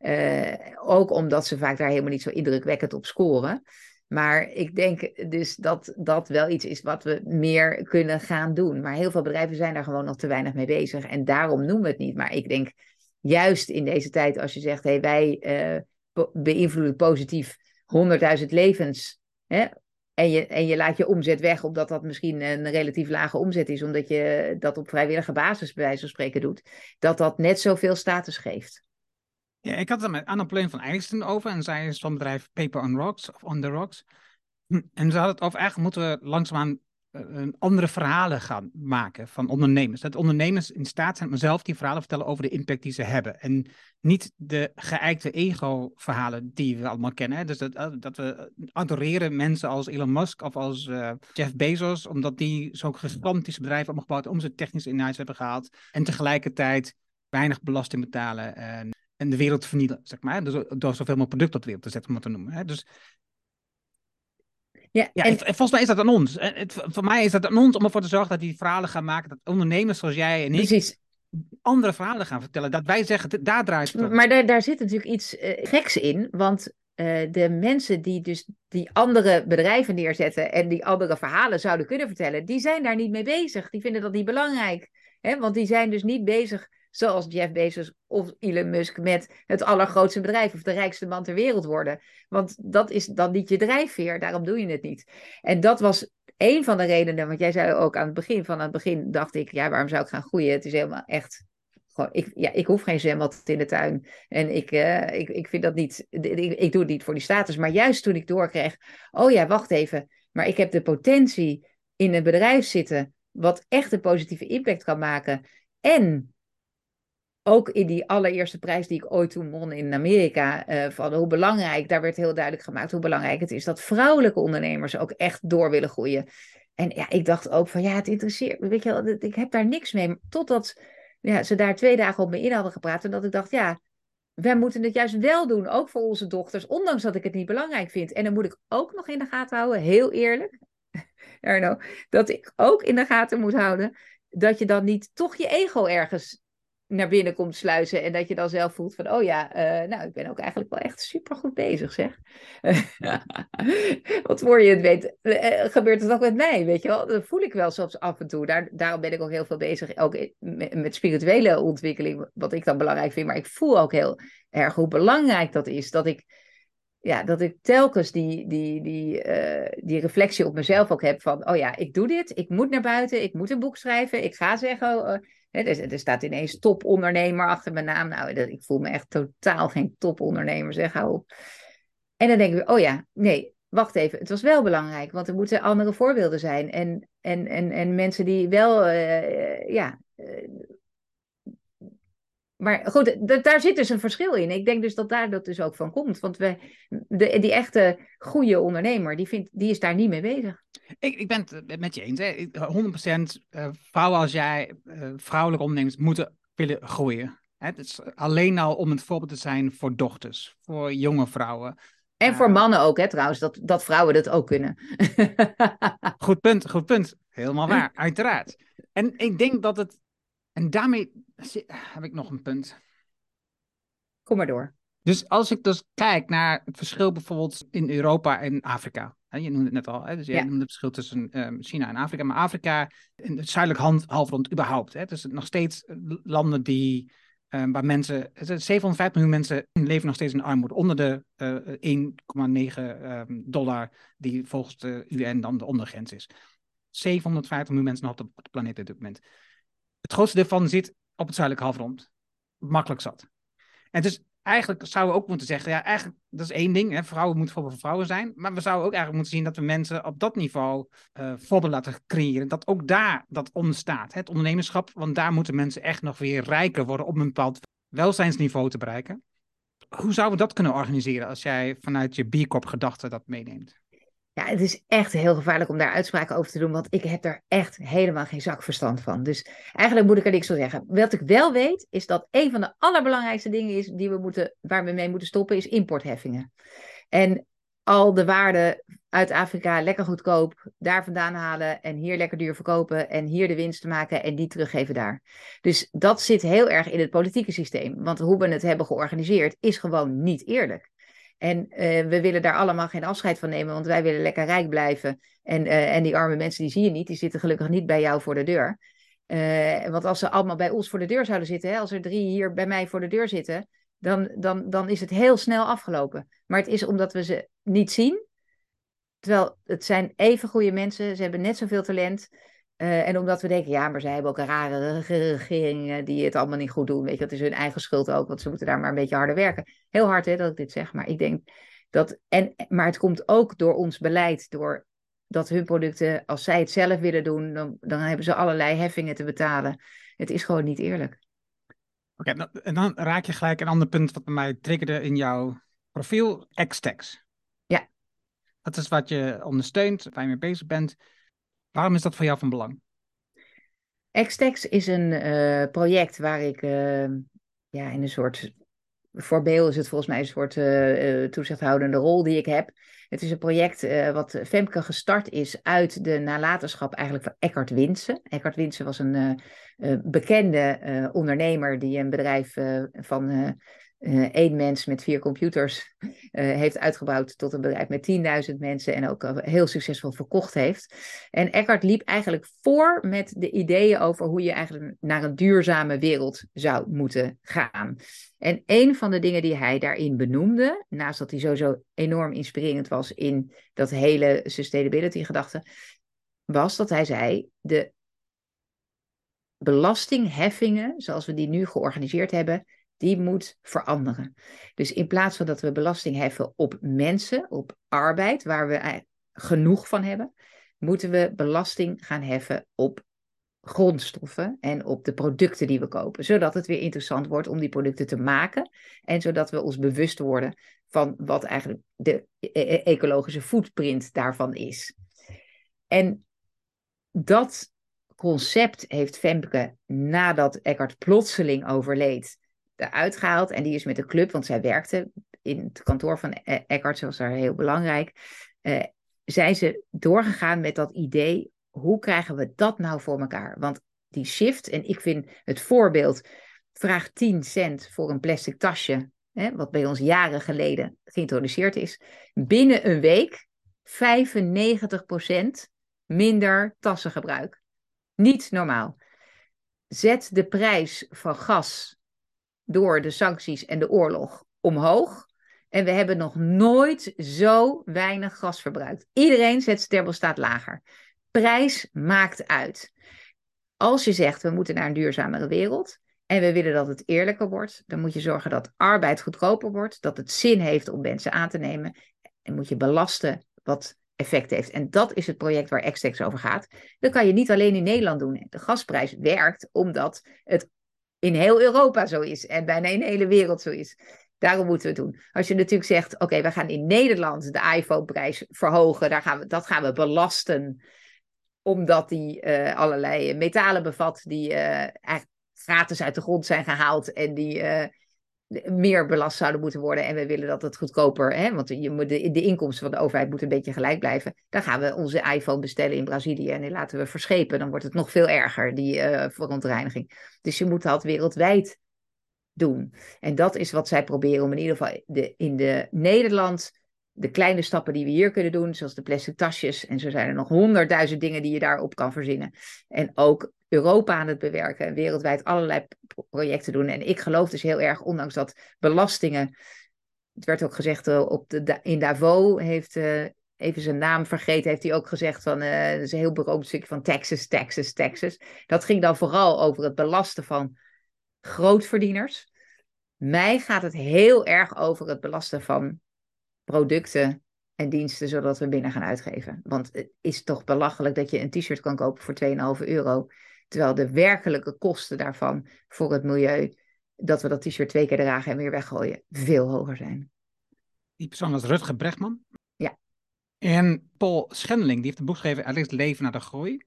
Uh, ook omdat ze vaak daar helemaal niet zo indrukwekkend op scoren. Maar ik denk dus dat dat wel iets is wat we meer kunnen gaan doen. Maar heel veel bedrijven zijn daar gewoon nog te weinig mee bezig. En daarom noemen we het niet. Maar ik denk juist in deze tijd, als je zegt, hey, wij uh, beïnvloeden positief 100.000 levens Hè? En je, en je laat je omzet weg, omdat dat misschien een relatief lage omzet is, omdat je dat op vrijwillige basis, bij wijze van spreken, doet. Dat dat net zoveel status geeft. Ja, ik had het met Anna Plein van Eingston over en zij is van bedrijf Paper on Rocks, of On the Rocks. En ze had het over, eigenlijk moeten we langzaamaan uh, andere verhalen gaan maken van ondernemers. Dat ondernemers in staat zijn om zelf die verhalen vertellen over de impact die ze hebben. En niet de geëikte ego-verhalen die we allemaal kennen. Dus dat, eh, dat we adoreren mensen als Elon Musk of als uh, Jeff Bezos, omdat die zo'n gigantische bedrijven hebben om ze technisch in huis hebben gehaald. En tegelijkertijd weinig belasting betalen en, en de wereld vernielen, zeg maar. Dus door zoveel mogelijk product op de wereld te zetten, om het te noemen. Hè? Dus ja, ja en... volgens mij is dat aan ons. Het, voor mij is dat aan ons om ervoor te zorgen dat die verhalen gaan maken. Dat ondernemers zoals jij en ik Precies. andere verhalen gaan vertellen. Dat wij zeggen, daar draait het om. Maar daar, daar zit natuurlijk iets uh, geks in. Want uh, de mensen die dus die andere bedrijven neerzetten en die andere verhalen zouden kunnen vertellen, die zijn daar niet mee bezig. Die vinden dat niet belangrijk. Hè? Want die zijn dus niet bezig zoals Jeff Bezos of Elon Musk met het allergrootste bedrijf of de rijkste man ter wereld worden. Want dat is dan niet je drijfveer, daarom doe je het niet. En dat was een van de redenen, want jij zei ook aan het begin, van het begin dacht ik, ja, waarom zou ik gaan groeien? Het is helemaal echt ik, ja, ik hoef geen zwembad in de tuin. En ik, uh, ik, ik vind dat niet, ik, ik doe het niet voor die status. Maar juist toen ik doorkreeg, oh ja, wacht even, maar ik heb de potentie in een bedrijf zitten wat echt een positieve impact kan maken. En ook in die allereerste prijs die ik ooit toen won in Amerika, uh, van hoe belangrijk, daar werd heel duidelijk gemaakt hoe belangrijk het is dat vrouwelijke ondernemers ook echt door willen groeien. En ja, ik dacht ook van ja, het interesseert weet je wel, ik heb daar niks mee. Totdat ja, ze daar twee dagen op me in hadden gepraat en dat ik dacht, ja, wij moeten het juist wel doen, ook voor onze dochters, ondanks dat ik het niet belangrijk vind. En dan moet ik ook nog in de gaten houden, heel eerlijk, Erno, dat ik ook in de gaten moet houden dat je dan niet toch je ego ergens naar binnen komt sluizen. En dat je dan zelf voelt van, oh ja, uh, nou, ik ben ook eigenlijk wel echt super goed bezig, zeg. Wat voor je het weet, uh, gebeurt het ook met mij, weet je wel. Dat voel ik wel soms af en toe. Daar, daarom ben ik ook heel veel bezig, ook met, met spirituele ontwikkeling, wat ik dan belangrijk vind. Maar ik voel ook heel erg hoe belangrijk dat is, dat ik ja, dat ik telkens die, die, die, uh, die reflectie op mezelf ook heb van, oh ja, ik doe dit, ik moet naar buiten, ik moet een boek schrijven, ik ga zeggen, uh, er, er, staat ineens topondernemer achter mijn naam. Nou, ik voel me echt totaal geen topondernemer, zeg, hou op. En dan denk ik, oh ja, nee, wacht even, het was wel belangrijk, want er moeten andere voorbeelden zijn. En, en, en, en mensen die wel, uh, ja, maar goed, daar zit dus een verschil in. Ik denk dus dat daar dat dus ook van komt. Want we, de, die echte goede ondernemer, die, vindt, die is daar niet mee bezig. Ik, ik ben het met je eens. Hè. 100% uh, vrouwen als jij, vrouwelijke ondernemers, moeten willen groeien. Het is alleen al om het voorbeeld te zijn voor dochters, voor jonge vrouwen. En voor mannen ook, hè, trouwens, dat, dat vrouwen dat ook kunnen. goed punt, goed punt. Helemaal waar, uiteraard. En ik denk dat het en daarmee heb ik nog een punt. Kom maar door. Dus als ik dus kijk naar het verschil bijvoorbeeld in Europa en Afrika. Hè, je noemde het net al, hè, dus je noemde het verschil tussen um, China en Afrika. Maar Afrika het zuidelijk halfrond überhaupt. Hè, dus nog steeds landen die, um, waar mensen, 750 miljoen mensen leven nog steeds in armoede. Onder de uh, 1,9 um, dollar die volgens de UN dan de ondergrens is. 750 miljoen mensen nog op de planeet op dit moment het grootste deel van zit op het zuidelijk halfrond. Makkelijk zat. En dus eigenlijk zouden we ook moeten zeggen, ja, eigenlijk, dat is één ding, hè, vrouwen moeten voor vrouwen zijn, maar we zouden ook eigenlijk moeten zien dat we mensen op dat niveau uh, laten creëren, dat ook daar dat ontstaat, het ondernemerschap, want daar moeten mensen echt nog weer rijker worden om een bepaald welzijnsniveau te bereiken. Hoe zouden we dat kunnen organiseren als jij vanuit je B Corp gedachte dat meeneemt? Ja, het is echt heel gevaarlijk om daar uitspraken over te doen, want ik heb daar echt helemaal geen zakverstand van. Dus eigenlijk moet ik er niks van zeggen. Wat ik wel weet, is dat een van de allerbelangrijkste dingen is die we moeten, waar we mee moeten stoppen, is importheffingen. En al de waarde uit Afrika lekker goedkoop daar vandaan halen en hier lekker duur verkopen en hier de winst maken en die teruggeven daar. Dus dat zit heel erg in het politieke systeem. Want hoe we het hebben georganiseerd is gewoon niet eerlijk. En uh, we willen daar allemaal geen afscheid van nemen, want wij willen lekker rijk blijven. En, uh, en die arme mensen, die zie je niet, die zitten gelukkig niet bij jou voor de deur. Uh, want als ze allemaal bij ons voor de deur zouden zitten, hè, als er drie hier bij mij voor de deur zitten, dan, dan, dan is het heel snel afgelopen. Maar het is omdat we ze niet zien. Terwijl het zijn even goede mensen, ze hebben net zoveel talent. Uh, en omdat we denken, ja, maar zij hebben ook een rare regering die het allemaal niet goed doen. Weet je, dat is hun eigen schuld ook, want ze moeten daar maar een beetje harder werken. Heel hard hè, dat ik dit zeg, maar ik denk dat. En, maar het komt ook door ons beleid, door dat hun producten, als zij het zelf willen doen, dan, dan hebben ze allerlei heffingen te betalen. Het is gewoon niet eerlijk. Oké, okay, en dan raak je gelijk een ander punt wat bij mij triggerde in jouw profiel, X-Tax. Ja. Dat is wat je ondersteunt, waar je mee bezig bent. Waarom is dat voor jou van belang? Xtex is een uh, project waar ik uh, ja, in een soort. Voor Beel is het volgens mij een soort uh, toezichthoudende rol die ik heb. Het is een project wat Femke gestart is uit de nalatenschap eigenlijk van Eckhart Winsen. Eckhart Winsen was een bekende ondernemer die een bedrijf van één mens met vier computers uh, heeft uitgebouwd tot een bedrijf met 10.000 mensen en ook heel succesvol verkocht heeft. En Eckhart liep eigenlijk voor met de ideeën over hoe je eigenlijk naar een duurzame wereld zou moeten gaan. En een van de dingen die hij daarin benoemde, naast dat hij sowieso enorm inspirerend was in dat hele sustainability gedachte, was dat hij zei, de belastingheffingen zoals we die nu georganiseerd hebben, die moet veranderen. Dus in plaats van dat we belasting heffen op mensen, op arbeid, waar we genoeg van hebben, moeten we belasting gaan heffen op grondstoffen en op de producten die we kopen, zodat het weer interessant wordt om die producten te maken en zodat we ons bewust worden van wat eigenlijk de e-, e-, ecologische footprint daarvan is. En dat concept heeft Femke nadat Eckhart plotseling overleed eruit gehaald. En die is met de club, want zij werkte in het kantoor van e- Eckhart, zoals daar heel belangrijk. Uh, zijn ze doorgegaan met dat idee, hoe krijgen we dat nou voor elkaar? Want die shift, en ik vind het voorbeeld vraag 10 cent voor een plastic tasje, hè, wat bij ons jaren geleden geïntroduceerd is. Binnen een week 95% minder tassengebruik. Niet normaal. Zet de prijs van gas door de sancties en de oorlog omhoog. En we hebben nog nooit zo weinig gas verbruikt. Iedereen zet zijn thermostaat lager. Prijs maakt uit. Als je zegt we moeten naar een duurzamere wereld en we willen dat het eerlijker wordt, dan moet je zorgen dat arbeid goedkoper wordt, dat het zin heeft om mensen aan te nemen en moet je belasten wat effect heeft. En dat is het project waar Extex over gaat. Dat kan je niet alleen in Nederland doen. De gasprijs werkt omdat het in heel Europa zo is en bijna in de hele wereld zo is. Daarom moeten we het doen. Als je natuurlijk zegt, oké, we gaan in Nederland de iPhone-prijs verhogen, daar gaan we, dat gaan we belasten, omdat die uh, allerlei metalen bevat die uh, eigenlijk gratis uit de grond zijn gehaald en die uh, meer belast zouden moeten worden. En we willen dat het goedkoper, hè, want je, de, de inkomsten van de overheid moeten een beetje gelijk blijven. Dan gaan we onze iPhone bestellen in Brazilië en die laten we verschepen. Dan wordt het nog veel erger, die uh, verontreiniging. Dus je moet dat wereldwijd doen. En dat is wat zij proberen om in ieder geval de, in de Nederland de kleine stappen die we hier kunnen doen, zoals de plastic tasjes. En zo zijn er nog honderdduizend dingen die je daarop kan verzinnen. En ook Europa aan het bewerken en wereldwijd allerlei projecten doen. En ik geloof dus heel erg, ondanks dat belastingen. Het werd ook gezegd uh, op de, in Davos heeft. Uh, even zijn naam vergeten, heeft hij ook gezegd van, uh, is een heel beroemd stukje van Texas, Texas, Texas. Dat ging dan vooral over het belasten van grootverdieners. Mij gaat het heel erg over het belasten van producten en diensten, zodat we binnen gaan uitgeven. Want het is toch belachelijk dat je een t-shirt kan kopen voor 2,5 euro, terwijl de werkelijke kosten daarvan voor het milieu, dat we dat t-shirt twee keer dragen en weer weggooien, veel hoger zijn. Die persoon was Rutger Brechtman. Ja. En Paul Schendeling, die heeft een boek geschreven, Het leven naar de groei. Dat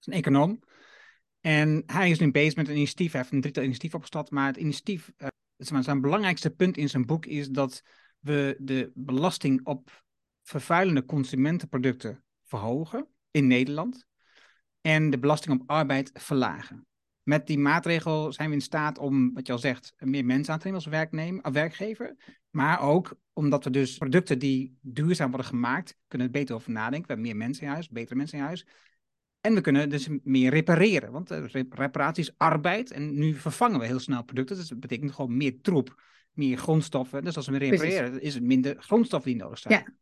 is een econoom. En hij is nu bezig met een initiatief, hij heeft een drietal initiatief opgestart, maar het initiatief, uh, zijn belangrijkste punt in zijn boek is dat we de belasting op vervuilende consumentenproducten verhogen in Nederland en de belasting op arbeid verlagen. Met die maatregel zijn we in staat om, wat je al zegt, meer mensen aan te nemen als werknemer, werkgever. Maar ook omdat we dus producten die duurzaam worden gemaakt, kunnen het beter over nadenken. We hebben meer mensen in huis, betere mensen in huis. En we kunnen dus meer repareren, want reparatie is arbeid. En nu vervangen we heel snel producten, dus dat betekent gewoon meer troep, meer grondstoffen. Dus als we repareren, Precies. is het minder grondstoffen die nodig zijn. Ja.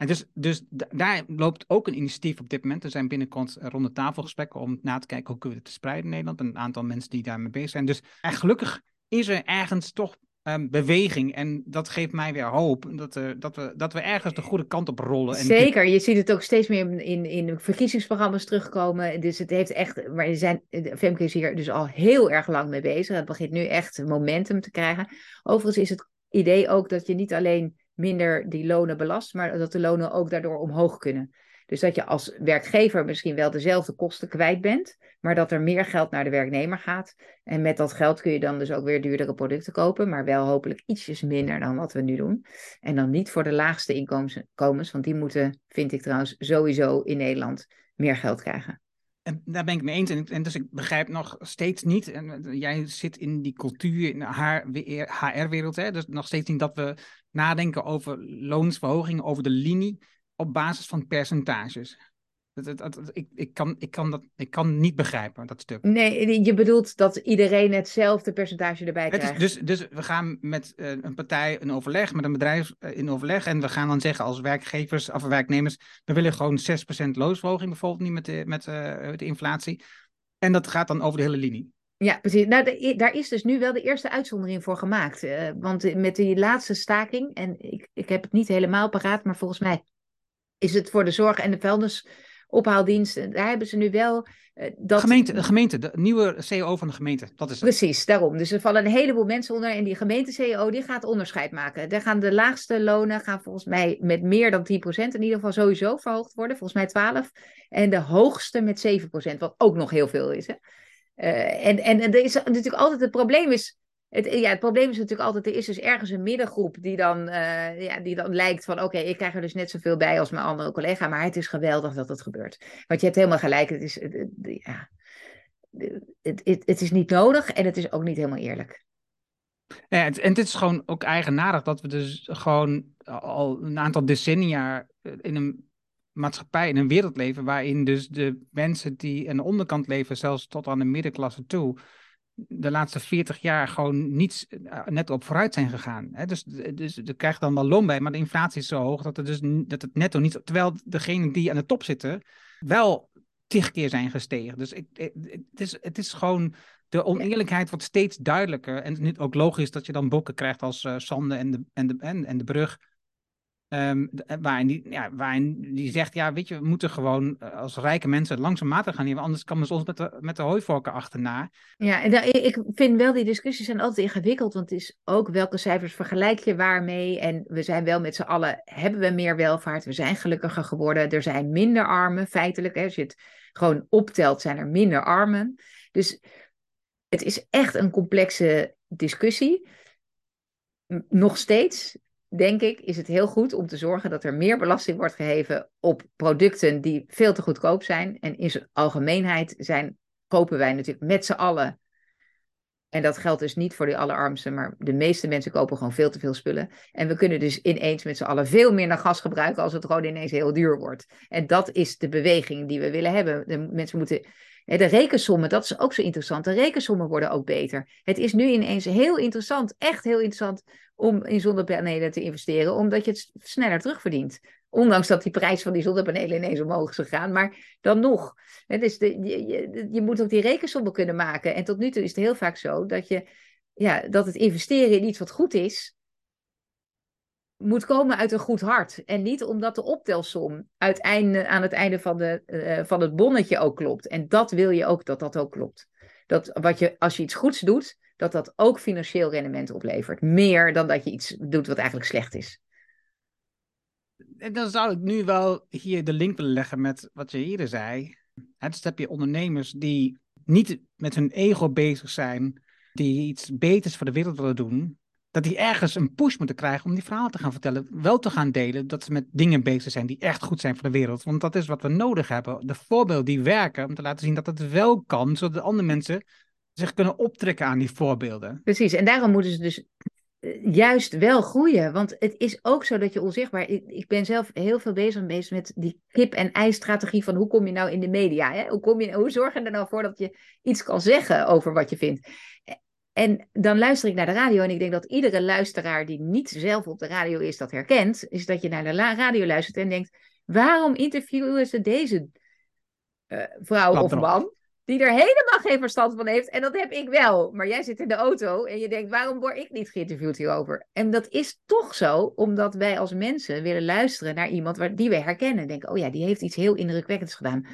En dus, dus daar loopt ook een initiatief op dit moment. Er zijn binnenkort ronde tafelgesprekken om na te kijken hoe kunnen we het spreiden in Nederland. Een aantal mensen die daarmee bezig zijn. Dus en gelukkig is er ergens toch um, beweging. En dat geeft mij weer hoop dat, uh, dat, we, dat we ergens de goede kant op rollen. En Zeker, je ziet het ook steeds meer in, in verkiezingsprogramma's terugkomen. Dus het heeft echt, maar zijn, de Femke is hier dus al heel erg lang mee bezig. Het begint nu echt momentum te krijgen. Overigens is het idee ook dat je niet alleen minder die lonen belast, maar dat de lonen ook daardoor omhoog kunnen. Dus dat je als werkgever misschien wel dezelfde kosten kwijt bent, maar dat er meer geld naar de werknemer gaat. En met dat geld kun je dan dus ook weer duurdere producten kopen, maar wel hopelijk ietsjes minder dan wat we nu doen. En dan niet voor de laagste inkomens, want die moeten, vind ik trouwens, sowieso in Nederland meer geld krijgen. En daar ben ik mee eens. En, dus ik begrijp nog steeds niet. En jij zit in die cultuur, in de HR-wereld. Dus nog steeds niet dat we nadenken over loonsverhoging, over de linie op basis van percentages. Dat, dat, dat, ik, ik, kan, ik, kan dat, ik kan niet begrijpen, dat stuk. Nee, je bedoelt dat iedereen hetzelfde percentage erbij krijgt. dus, dus we gaan met uh, een partij in overleg, met een bedrijf uh, in overleg. En we gaan dan zeggen als werkgevers of werknemers, we willen gewoon 6% loonsverhoging bijvoorbeeld, niet met de, met, uh, de inflatie. En dat gaat dan over de hele linie. Ja, precies. Nou, de, daar is dus nu wel de eerste uitzondering voor gemaakt. want met die laatste staking, en ik, ik heb het niet helemaal paraat, maar volgens mij is het voor de zorg en de vuilnisophaaldiensten. Daar hebben ze nu wel. Uh, dat... gemeente, de gemeente, de nieuwe CEO van de gemeente. Dat is het. Precies, daarom. Dus er vallen een heleboel mensen onder. En die gemeente-CEO die gaat onderscheid maken. Daar gaan de laagste lonen gaan volgens mij met meer dan 10% in ieder geval sowieso verhoogd worden. Volgens mij 12%. En de hoogste met 7%, wat ook nog heel veel is. Hè? Uh, en, en, er is natuurlijk altijd het probleem is het, ja, het probleem is natuurlijk altijd, er is dus ergens een middengroep die dan, uh, ja, die dan lijkt van, oké, ik krijg er dus net zoveel bij als mijn andere collega, maar het is geweldig dat het gebeurt. Want je hebt helemaal gelijk, het is, ja, het, het, het is niet nodig en het is ook niet helemaal eerlijk. Ja, en het is gewoon ook eigenaardig dat we dus gewoon al een aantal decennia in een maatschappij, in een wereld leven waarin dus de mensen die aan de onderkant leven, zelfs tot aan de middenklasse toe, de laatste 40 jaar gewoon niets eh, net op vooruit zijn gegaan. Hè? Dus, dus er krijgt dan wel loon bij, maar de inflatie is zo hoog dat het, dus, dat het netto niet... Terwijl degenen die aan de top zitten wel tig keer zijn gestegen. Dus het, is, het is gewoon... De oneerlijkheid wordt steeds duidelijker. En het is ook logisch dat je dan boeken krijgt als uh, Sande en de, en, de, en, en de Brug Um, waarin, die, ja, die zegt, ja, weet je, we moeten gewoon eh, als rijke mensen langzaam gaan nemen, anders kan ze ons met de, met de hooivorken achterna. Ja, en ik vind wel, die discussies zijn altijd ingewikkeld, want het is ook welke cijfers vergelijk je waarmee. En we zijn wel met z'n allen, hebben we meer welvaart, we zijn gelukkiger geworden, er zijn minder armen, feitelijk. Hè, als je het gewoon optelt, zijn er minder armen. Dus het is echt een complexe discussie. Nog steeds denk ik, is het heel goed om te zorgen dat er meer belasting wordt geheven op producten die veel te goedkoop zijn. En in zijn algemeenheid zijn, kopen wij natuurlijk met z'n allen. En dat geldt dus niet voor de allerarmsten, maar de meeste mensen kopen gewoon veel te veel spullen. En we kunnen dus ineens met z'n allen veel meer naar gas gebruiken als het gewoon ineens heel duur wordt. En dat is de beweging die we willen hebben. De mensen moeten de rekensommen, dat is ook zo interessant. De rekensommen worden ook beter. Het is nu ineens heel interessant, echt heel interessant, om in zonnepanelen te investeren, omdat je het sneller terugverdient. Ondanks dat die prijs van die zonnepanelen ineens omhoog is gegaan. Maar dan nog. Dus de, je, je, moet ook die rekensommen kunnen maken. En tot nu toe is het heel vaak zo dat, je, ja, dat het investeren in iets wat goed is, moet komen uit een goed hart. En niet omdat de optelsom uiteinde, aan het einde van, de, uh, van het bonnetje ook klopt. En dat wil je ook dat dat ook klopt. Dat wat je, als je iets goeds doet, dat dat ook financieel rendement oplevert. Meer dan dat je iets doet wat eigenlijk slecht is. En dan zou ik nu wel hier de link willen leggen met wat je eerder zei. Dus heb je ondernemers die niet met hun ego bezig zijn, die iets beters voor de wereld willen doen, dat die ergens een push moeten krijgen om die verhalen te gaan vertellen. Wel te gaan delen dat ze met dingen bezig zijn die echt goed zijn voor de wereld. Want dat is wat we nodig hebben. De voorbeelden die werken, om te laten zien dat het wel kan, zodat andere mensen zich kunnen optrekken aan die voorbeelden. Precies, en daarom moeten ze dus eh, juist wel groeien. Want het is ook zo dat je onzichtbaar. Ik, ik ben zelf heel veel bezig, bezig met die kip-en-ei-strategie van hoe kom je nou in de media? Hè? Hoe, kom je, hoe zorg je er nou voor dat je iets kan zeggen over wat je vindt? En dan luister ik naar de radio en ik denk dat iedere luisteraar die niet zelf op de radio is dat herkent, is dat je naar de radio luistert en denkt, waarom interviewen ze deze uh, vrouw of man die er helemaal geen verstand van heeft en dat heb ik wel. Maar jij zit in de auto en je denkt, waarom word ik niet geïnterviewd hierover? En dat is toch zo, omdat wij als mensen willen luisteren naar iemand waar, die we herkennen. En denken, oh ja, die heeft iets heel indrukwekkends gedaan.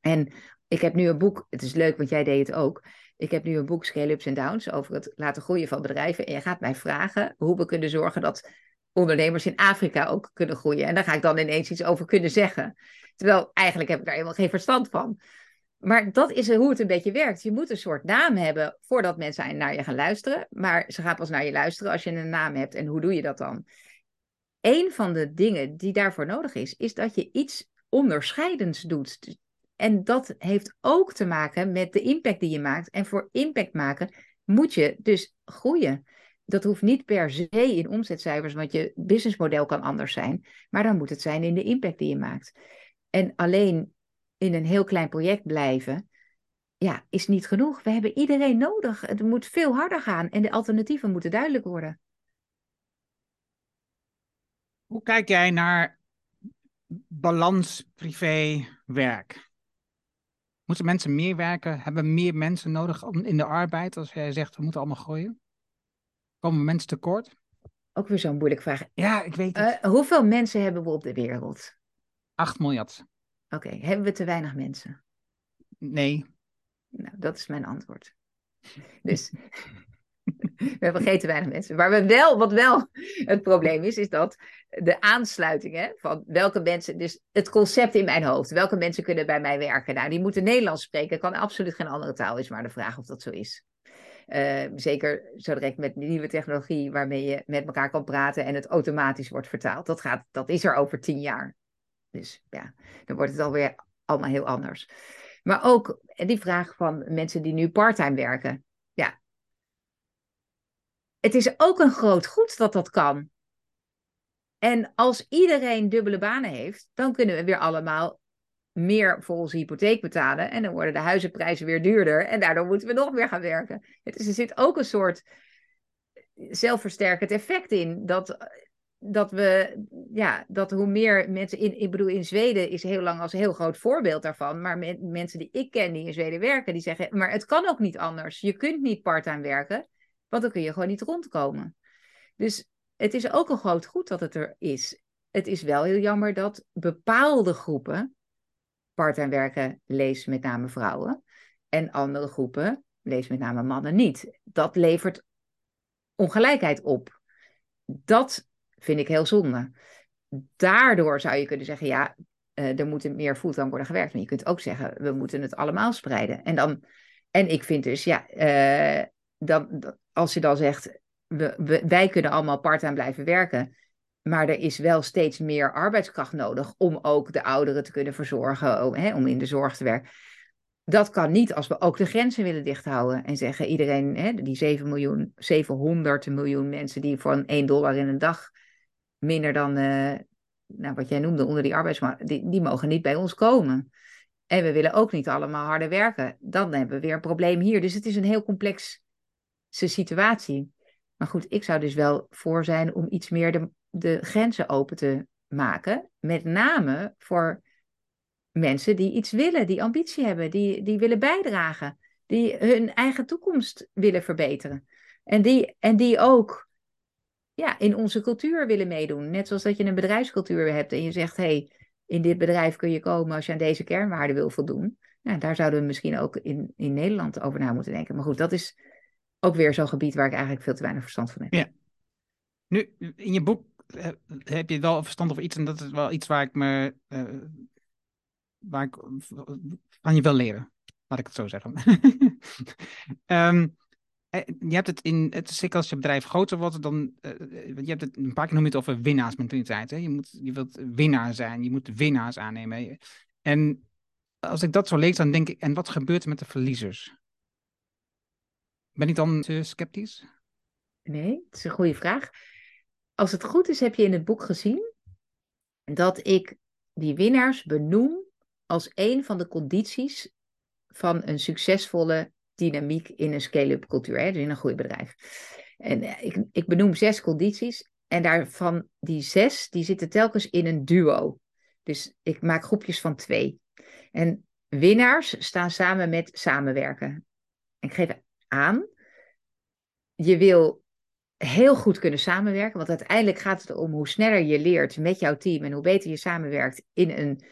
En ik heb nu een boek, het is leuk, want jij deed het ook. Ik heb nu een boek, Scale Ups en Downs, over het laten groeien van bedrijven. En je gaat mij vragen hoe we kunnen zorgen dat ondernemers in Afrika ook kunnen groeien. En daar ga ik dan ineens iets over kunnen zeggen. Terwijl eigenlijk heb ik daar helemaal geen verstand van. Maar dat is hoe het een beetje werkt. Je moet een soort naam hebben voordat mensen naar je gaan luisteren. Maar ze gaan pas naar je luisteren als je een naam hebt. En hoe doe je dat dan? Een van de dingen die daarvoor nodig is, is dat je iets onderscheidends doet. En dat heeft ook te maken met de impact die je maakt. En voor impact maken moet je dus groeien. Dat hoeft niet per se in omzetcijfers, want je businessmodel kan anders zijn. Maar dan moet het zijn in de impact die je maakt. En alleen in een heel klein project blijven, ja, is niet genoeg. We hebben iedereen nodig. Het moet veel harder gaan en de alternatieven moeten duidelijk worden. Hoe kijk jij naar balans privé-werk? Moeten mensen meer werken? Hebben meer mensen nodig in de arbeid? Als jij zegt, we moeten allemaal groeien. Komen mensen tekort? Ook weer zo'n moeilijke vraag. Ja, ik weet het. Uh, hoeveel mensen hebben we op de wereld? 8 miljard. Oké, hebben we te weinig mensen? Nee. Nou, dat is mijn antwoord. Dus we hebben te weinig mensen. Maar we wel, wat wel het probleem is, is dat de aansluiting hè, van welke mensen, dus het concept in mijn hoofd, welke mensen kunnen bij mij werken. Nou, die moeten Nederlands spreken, kan absoluut geen andere taal, is maar de vraag of dat zo is. Uh, zeker zo direct met nieuwe technologie waarmee je met elkaar kan praten en het automatisch wordt vertaald. Dat, gaat, dat is er over tien jaar. Dus ja, dan wordt het alweer allemaal heel anders. Maar ook die vraag van mensen die nu parttime werken. Ja. Het is ook een groot goed dat dat kan. En als iedereen dubbele banen heeft, dan kunnen we weer allemaal meer voor onze hypotheek betalen. En dan worden de huizenprijzen weer duurder. En daardoor moeten we nog meer gaan werken. Er zit ook een soort zelfversterkend effect in. Dat, dat we, ja, dat hoe meer mensen in, ik bedoel, in Zweden is heel lang als een heel groot voorbeeld daarvan. Maar mensen die ik ken die in Zweden werken, die zeggen, maar het kan ook niet anders. Je kunt niet parttime werken, want dan kun je gewoon niet rondkomen. Dus het is ook een groot goed dat het er is. Het is wel heel jammer dat bepaalde groepen parttime werken, lees met name vrouwen, en andere groepen, lees met name mannen niet. Dat levert ongelijkheid op. Dat vind ik heel zonde. Daardoor zou je kunnen zeggen, ja, uh, er moet meer fulltime worden gewerkt. Maar je kunt ook zeggen, we moeten het allemaal spreiden. En, dan, en ik vind dus, ja, uh, dan, als je dan zegt, we, wij kunnen allemaal parttime blijven werken. Maar er is wel steeds meer arbeidskracht nodig om ook de ouderen te kunnen verzorgen, om, hè, om in de zorg te werken. Dat kan niet als we ook de grenzen willen dichthouden en zeggen iedereen, hè, die 7 miljoen, 700 miljoen mensen die voor een 1 dollar in een dag minder dan uh, nou, wat jij noemde onder die arbeidsmarkt, die, die mogen niet bij ons komen. En we willen ook niet allemaal harder werken. Dan hebben we weer een probleem hier. Dus het is een heel complexe situatie. Maar goed, ik zou dus wel voor zijn om iets meer de, de grenzen open te maken. Met name voor mensen die iets willen, die ambitie hebben, die, die willen bijdragen, die hun eigen toekomst willen verbeteren. En die, en die ook ja, in onze cultuur willen meedoen. Net zoals dat je een bedrijfscultuur hebt en je zegt, hey, in dit bedrijf kun je komen als je aan deze kernwaarden wil voldoen. Nou, daar zouden we misschien ook in, in Nederland over na moeten denken. Maar goed, dat is ook weer zo'n gebied waar ik eigenlijk veel te weinig verstand van heb. Ja. Nu, in je boek eh, heb je wel verstand over iets en dat is wel iets waar ik me, uh, waar ik van je wil leren. Laat ik het zo zeggen. um, je hebt het in, het zeker als je bedrijf groter wordt, dan, uh, je hebt het een paar keer noemd over winnaarsmentaliteit. Hè? Je, moet, je wilt winnaar zijn, je moet winnaars aannemen. En als ik dat zo lees, dan denk ik, en wat gebeurt er met de verliezers? Ben ik dan te sceptisch? Nee, het is een goede vraag. Als het goed is, heb je in het boek gezien dat ik die winnaars benoem als een van de condities van een succesvolle dynamiek in een scale-up cultuur, dus in een groeibedrijf. En eh, ik, ik benoem zes condities en daarvan die zes, die zitten telkens in een duo. Dus ik maak groepjes van twee. En winnaars staan samen met samenwerken. Ik geef aan. Je wil heel goed kunnen samenwerken, want uiteindelijk gaat het om hoe sneller je leert met jouw team en hoe beter je samenwerkt in een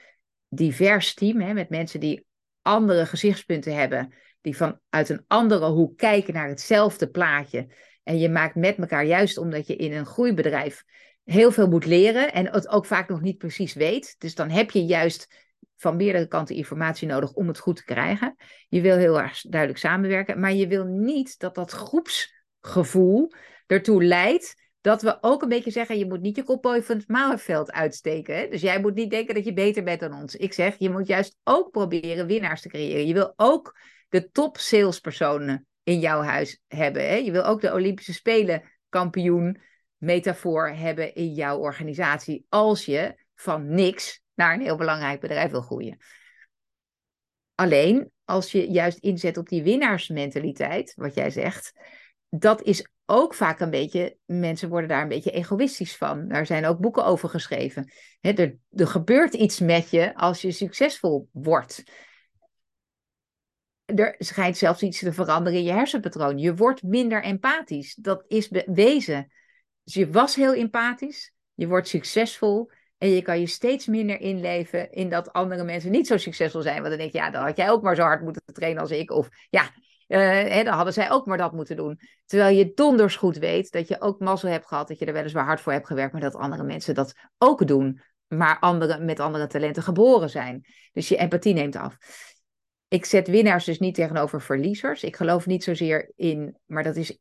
divers team, hè, met mensen die andere gezichtspunten hebben, die vanuit een andere hoek kijken naar hetzelfde plaatje. En je maakt met elkaar, juist omdat je in een groeibedrijf heel veel moet leren en het ook vaak nog niet precies weet. Dus dan heb je juist van meerdere kanten informatie nodig om het goed te krijgen. Je wil heel erg duidelijk samenwerken, maar je wil niet dat dat groepsgevoel ertoe leidt dat we ook een beetje zeggen, je moet niet je kop boven het mouwenveld uitsteken. Dus jij moet niet denken dat je beter bent dan ons. Ik zeg, je moet juist ook proberen winnaars te creëren. Je wil ook de top salespersonen in jouw huis hebben. Hè? Je wil ook de Olympische Spelen kampioen metafoor hebben in jouw organisatie. Als je van niks naar een heel belangrijk bedrijf wil groeien. Alleen als je juist inzet op die winnaarsmentaliteit, wat jij zegt, dat is ook vaak een beetje, mensen worden daar een beetje egoïstisch van. Daar zijn ook boeken over geschreven. er, er gebeurt iets met je als je succesvol wordt. Er schijnt zelfs iets te veranderen in je hersenpatroon. Je wordt minder empathisch. Dat is bewezen. Dus je was heel empathisch. Je wordt succesvol. En je kan je steeds minder inleven in dat andere mensen niet zo succesvol zijn. Want dan denk je, ja, dan had jij ook maar zo hard moeten trainen als ik. Of ja, uh, hè, dan hadden zij ook maar dat moeten doen. Terwijl je donders goed weet dat je ook mazzel hebt gehad. Dat je er weliswaar hard voor hebt gewerkt. Maar dat andere mensen dat ook doen. Maar andere, met andere talenten geboren zijn. Dus je empathie neemt af. Ik zet winnaars dus niet tegenover verliezers. Ik geloof niet zozeer in, maar dat is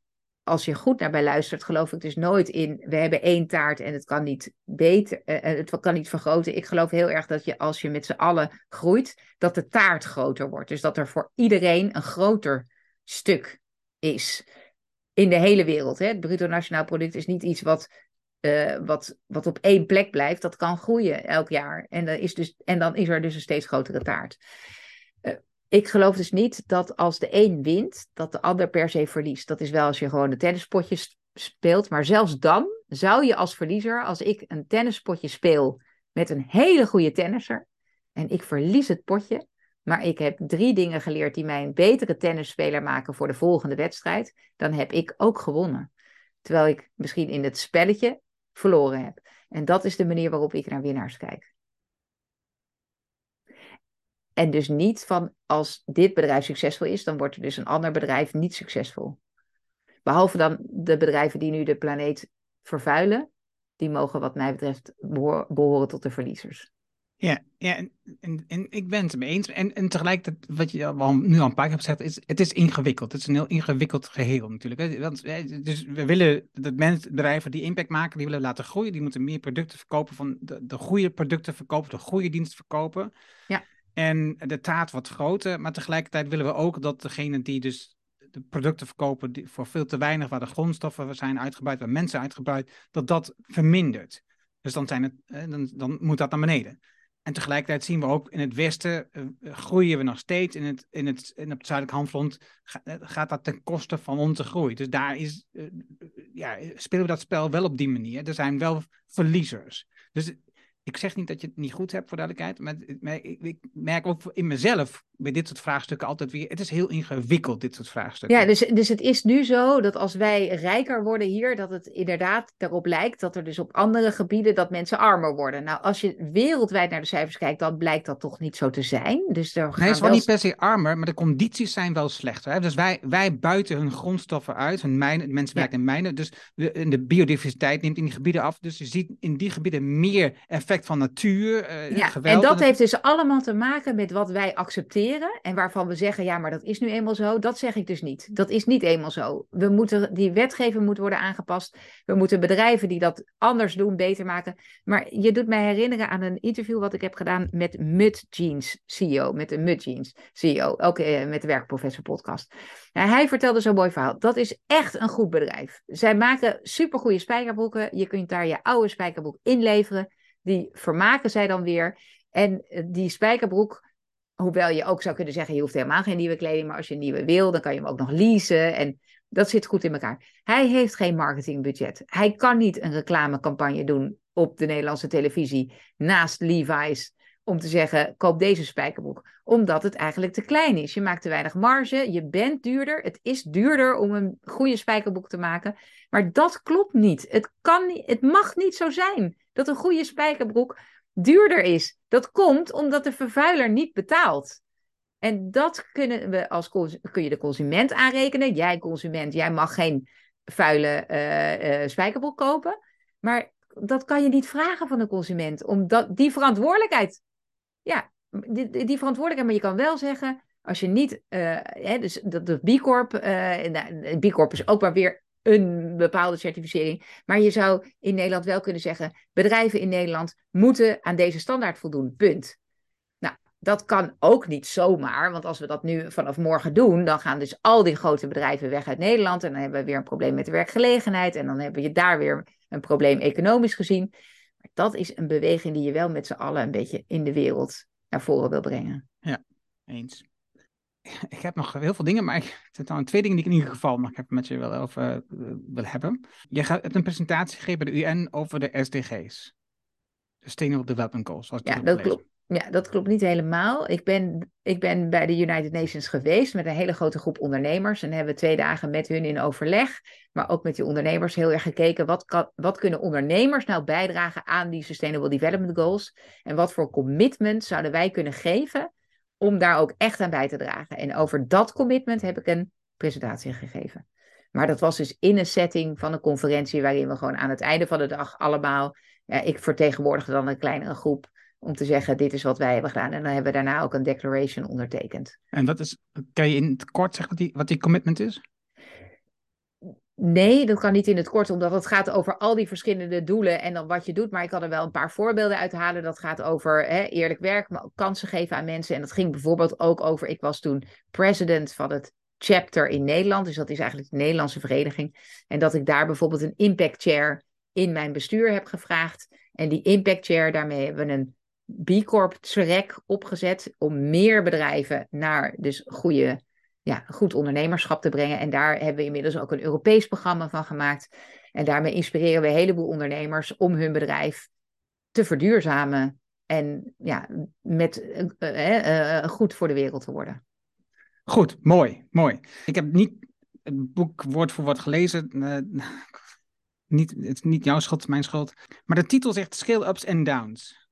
als je goed naar mij luistert, geloof ik dus nooit in. We hebben één taart en het kan niet beter, uh, het kan niet vergroten. Ik geloof heel erg dat je als je met z'n allen groeit, dat de taart groter wordt. Dus dat er voor iedereen een groter stuk is. In de hele wereld. Hè? Het bruto nationaal product is niet iets wat, uh, wat, wat op één plek blijft. Dat kan groeien elk jaar. En, dan is dus, en dan is er dus een steeds grotere taart ik geloof dus niet dat als de een wint, dat de ander per se verliest. Dat is wel als je gewoon een tennispotje speelt. Maar zelfs dan zou je als verliezer, als ik een tennispotje speel met een hele goede tennisser en ik verlies het potje, maar ik heb drie dingen geleerd die mij een betere tennisspeler maken voor de volgende wedstrijd, dan heb ik ook gewonnen. Terwijl ik misschien in het spelletje verloren heb. En dat is de manier waarop ik naar winnaars kijk. En dus niet van als dit bedrijf succesvol is, dan wordt er dus een ander bedrijf niet succesvol. Behalve dan de bedrijven die nu de planeet vervuilen, die mogen wat mij betreft behoren tot de verliezers. Ja, ja en, en, en ik ben het ermee eens. En, en tegelijkertijd, wat je al, nu al een paar keer hebt gezegd, is, het is ingewikkeld. Het is een heel ingewikkeld geheel natuurlijk. Hè? Want, dus we willen dat mensen, bedrijven die impact maken, die willen laten groeien. Die moeten meer producten verkopen, van de, de goede producten verkopen, de goede diensten verkopen. Ja. En de taart wat groter, maar tegelijkertijd willen we ook dat degene die dus de producten verkopen die voor veel te weinig, waar de grondstoffen zijn uitgebreid, waar mensen uitgebreid, dat dat vermindert. Dus dan, zijn het, dan, dan moet dat naar beneden. En tegelijkertijd zien we ook in het westen uh, groeien we nog steeds. In het, in het, in het zuidelijk handfront eh, gaat dat ten koste van onze groei. Dus daar is, ja, spelen we dat spel wel op die manier. Er zijn wel verliezers. Dus ik zeg niet dat je het niet goed hebt, voor duidelijkheid. Maar, ik, ik, merk ook in mezelf bij dit soort vraagstukken altijd weer. Het is heel ingewikkeld, dit soort vraagstukken. Ja, dus, dus het is nu zo dat als wij rijker worden hier, dat het inderdaad daarop lijkt dat er dus op andere gebieden dat mensen armer worden. Nou, als je wereldwijd naar de cijfers kijkt, dan blijkt dat toch niet zo te zijn. Dus er nee, het is wel niet per se armer, maar de condities zijn wel slechter. Hè? Dus wij, wij buiten hun grondstoffen uit, hun mijnen, mensen werken ja. in mijnen. Dus de, de biodiversiteit neemt in die gebieden af. Dus je ziet in die gebieden meer effect van natuur. Uh, ja, geweld. En dat heeft dus allemaal te maken met wat wij accepteren en waarvan we zeggen, ja, maar dat is nu eenmaal zo, dat zeg ik dus niet. Dat is niet eenmaal zo. We moeten, die wetgeving moet worden aangepast. We moeten bedrijven die dat anders doen, beter maken. Maar je doet mij herinneren aan een interview wat ik heb gedaan met Mud Jeans CEO, met de Mud Jeans CEO, ook eh, met de Werkprofessor podcast. Nou, hij vertelde zo'n mooi verhaal. Dat is echt een goed bedrijf. Zij maken supergoeie spijkerbroeken. Je kunt daar je oude spijkerbroek inleveren. Die vermaken zij dan weer. En eh, die spijkerbroek Hoewel je ook zou kunnen zeggen, je hoeft helemaal geen nieuwe kleding, maar als je een nieuwe wil, dan kan je hem ook nog leasen. En dat zit goed in elkaar. Hij heeft geen marketingbudget. Hij kan niet een reclamecampagne doen op de Nederlandse televisie naast Levi's om te zeggen, koop deze spijkerbroek. Omdat het eigenlijk te klein is. Je maakt te weinig marge, je bent duurder. Het is duurder om een goede spijkerbroek te maken. Maar dat klopt niet. Het, kan niet, het mag niet zo zijn dat een goede spijkerbroek duurder is. Dat komt omdat de vervuiler niet betaalt. En dat kunnen we als kun je de consument aanrekenen. Jij consument, jij mag geen vuile uh, uh, spijkerbroek kopen. Maar dat kan je niet vragen van de consument. Omdat die verantwoordelijkheid. Ja, die, die verantwoordelijkheid. Maar je kan wel zeggen. Als je niet. Uh, hè, dus dat de B Corp. Nou, B Corp is ook maar weer een bepaalde certificering. Maar je zou in Nederland wel kunnen zeggen: bedrijven in Nederland moeten aan deze standaard voldoen. Punt. Nou, dat kan ook niet zomaar, want als we dat nu vanaf morgen doen, dan gaan dus al die grote bedrijven weg uit Nederland. En dan hebben we weer een probleem met de werkgelegenheid. En dan hebben je daar weer een probleem economisch gezien. Maar dat is een beweging die je wel met z'n allen een beetje in de wereld naar voren wil brengen. Ja, eens. ik heb nog heel veel dingen, maar ik, het zijn twee dingen die ik in ieder geval nog even met je wil, over uh, wil hebben. Je hebt een presentatie gegeven bij de UN over de SDG's. Sustainable Development Goals. ja, dat klopt. Ja, dat klopt niet helemaal. Ik ben, ik ben bij de United Nations geweest met een hele grote groep ondernemers. En hebben twee dagen met hun in overleg, maar ook met die ondernemers heel erg gekeken. Wat, kan, wat kunnen ondernemers nou bijdragen aan die Sustainable Development Goals? En wat voor commitment zouden wij kunnen geven om daar ook echt aan bij te dragen. En over dat commitment heb ik een presentatie gegeven. Maar dat was dus in een setting van een conferentie waarin we gewoon aan het einde van de dag allemaal, ik vertegenwoordigde dan een kleinere groep, om te zeggen, dit is wat wij hebben gedaan. En dan hebben we daarna ook een declaration ondertekend. En wat is, kan je in het kort zeggen wat die, wat die commitment is? Nee, dat kan niet in het kort, omdat het gaat over al die verschillende doelen en dan wat je doet. Maar ik kan er wel een paar voorbeelden uithalen. Dat gaat over hè, eerlijk werk, maar kansen geven aan mensen. En dat ging bijvoorbeeld ook over, ik was toen president van het chapter in Nederland. Dus dat is eigenlijk de Nederlandse vereniging. En dat ik daar bijvoorbeeld een impact chair in mijn bestuur heb gevraagd. En die impact chair, daarmee hebben we een B Corp track opgezet om meer bedrijven naar dus goede ja, goed ondernemerschap te brengen. En daar hebben we inmiddels ook een Europees programma van gemaakt. En daarmee inspireren we een heleboel ondernemers om hun bedrijf te verduurzamen en ja, met, uh, uh, goed voor de wereld te worden. Goed, mooi, mooi. Ik heb niet het boek woord voor woord gelezen. Niet, het is niet jouw schuld, mijn schuld. Maar de titel zegt Scale Ups and Downs.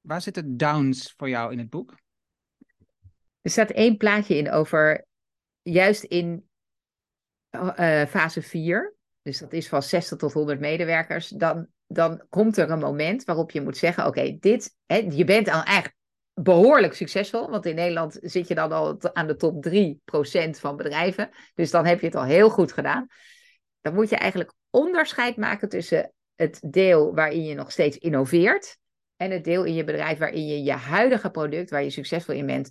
Waar zitten downs voor jou in het boek? Er staat één plaatje in over, juist in uh, fase 4, dus dat is van 60 tot 100 medewerkers, dan, dan komt er een moment waarop je moet zeggen, oké, dit, hè, je bent al echt behoorlijk succesvol, want in Nederland zit je dan al aan de top 3% van bedrijven, dus dan heb je het al heel goed gedaan. Dan moet je eigenlijk onderscheid maken tussen het deel waarin je nog steeds innoveert en het deel in je bedrijf waarin je je huidige product, waar je succesvol in bent,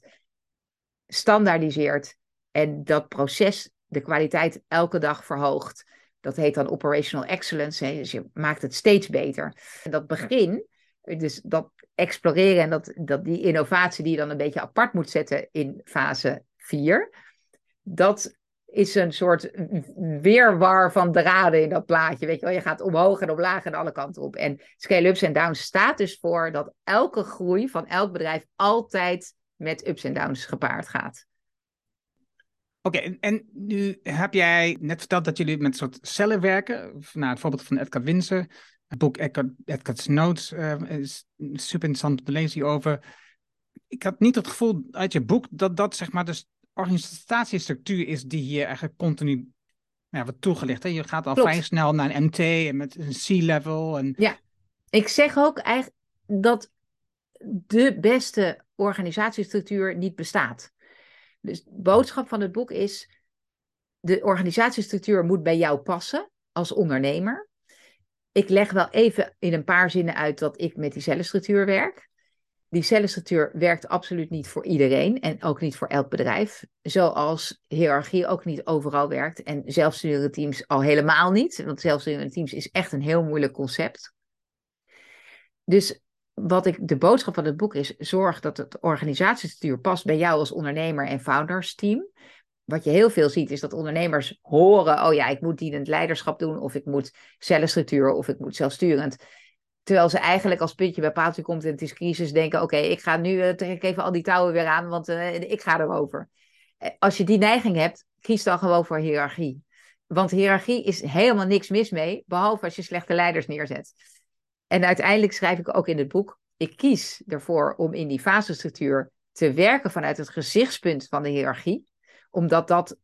standaardiseert en dat proces de kwaliteit elke dag verhoogt. Dat heet dan operational excellence. Hè? Dus je maakt het steeds beter. Dat begin, dus dat exploreren en dat, dat die innovatie die je dan een beetje apart moet zetten in fase 4, dat is een soort weerwar van draden in dat plaatje. Weet je wel, je gaat omhoog en omlaag en alle kanten op. En scale-ups en downs staat dus voor dat elke groei van elk bedrijf altijd met ups en downs gepaard gaat. Oké, en nu heb jij net verteld dat jullie met een soort cellen werken. Nou, het voorbeeld van Edgar Winsen. Het boek Edgar, Edgar's Notes uh, is super interessant om te lezen hierover. Ik had niet het gevoel uit je boek dat dat zeg maar de organisatiestructuur is die hier eigenlijk continu ja, wordt toegelicht. Hè? Je gaat al vrij snel naar een MT en met een C-level. En... Ja, ik zeg ook eigenlijk dat de beste organisatiestructuur niet bestaat. Dus de boodschap van het boek is: de organisatiestructuur moet bij jou passen als ondernemer. Ik leg wel even in een paar zinnen uit dat ik met die cellenstructuur werk. Die cellenstructuur werkt absoluut niet voor iedereen en ook niet voor elk bedrijf. Zoals hiërarchie ook niet overal werkt en zelfsturende teams al helemaal niet. Want zelfsturende teams is echt een heel moeilijk concept. Dus wat ik, de boodschap van het boek is, zorg dat het organisatiestructuur past bij jou als ondernemer en founders team. Wat je heel veel ziet, is dat ondernemers horen, oh ja, ik moet dienend leiderschap doen, of ik moet cellenstructuur, of ik moet zelfsturend. Terwijl ze eigenlijk als puntje bij paaltje komt en het is crisis, denken, oké, ik ga nu, uh, trek ik even al die touwen weer aan, want uh, ik ga erover. Eh, als je die neiging hebt, kies dan gewoon voor hiërarchie. Want hiërarchie is helemaal niks mis mee, behalve als je slechte leiders neerzet. En uiteindelijk schrijf ik ook in het boek, ik kies ervoor om in die fasestructuur te werken vanuit het gezichtspunt van de hiërarchie, omdat dat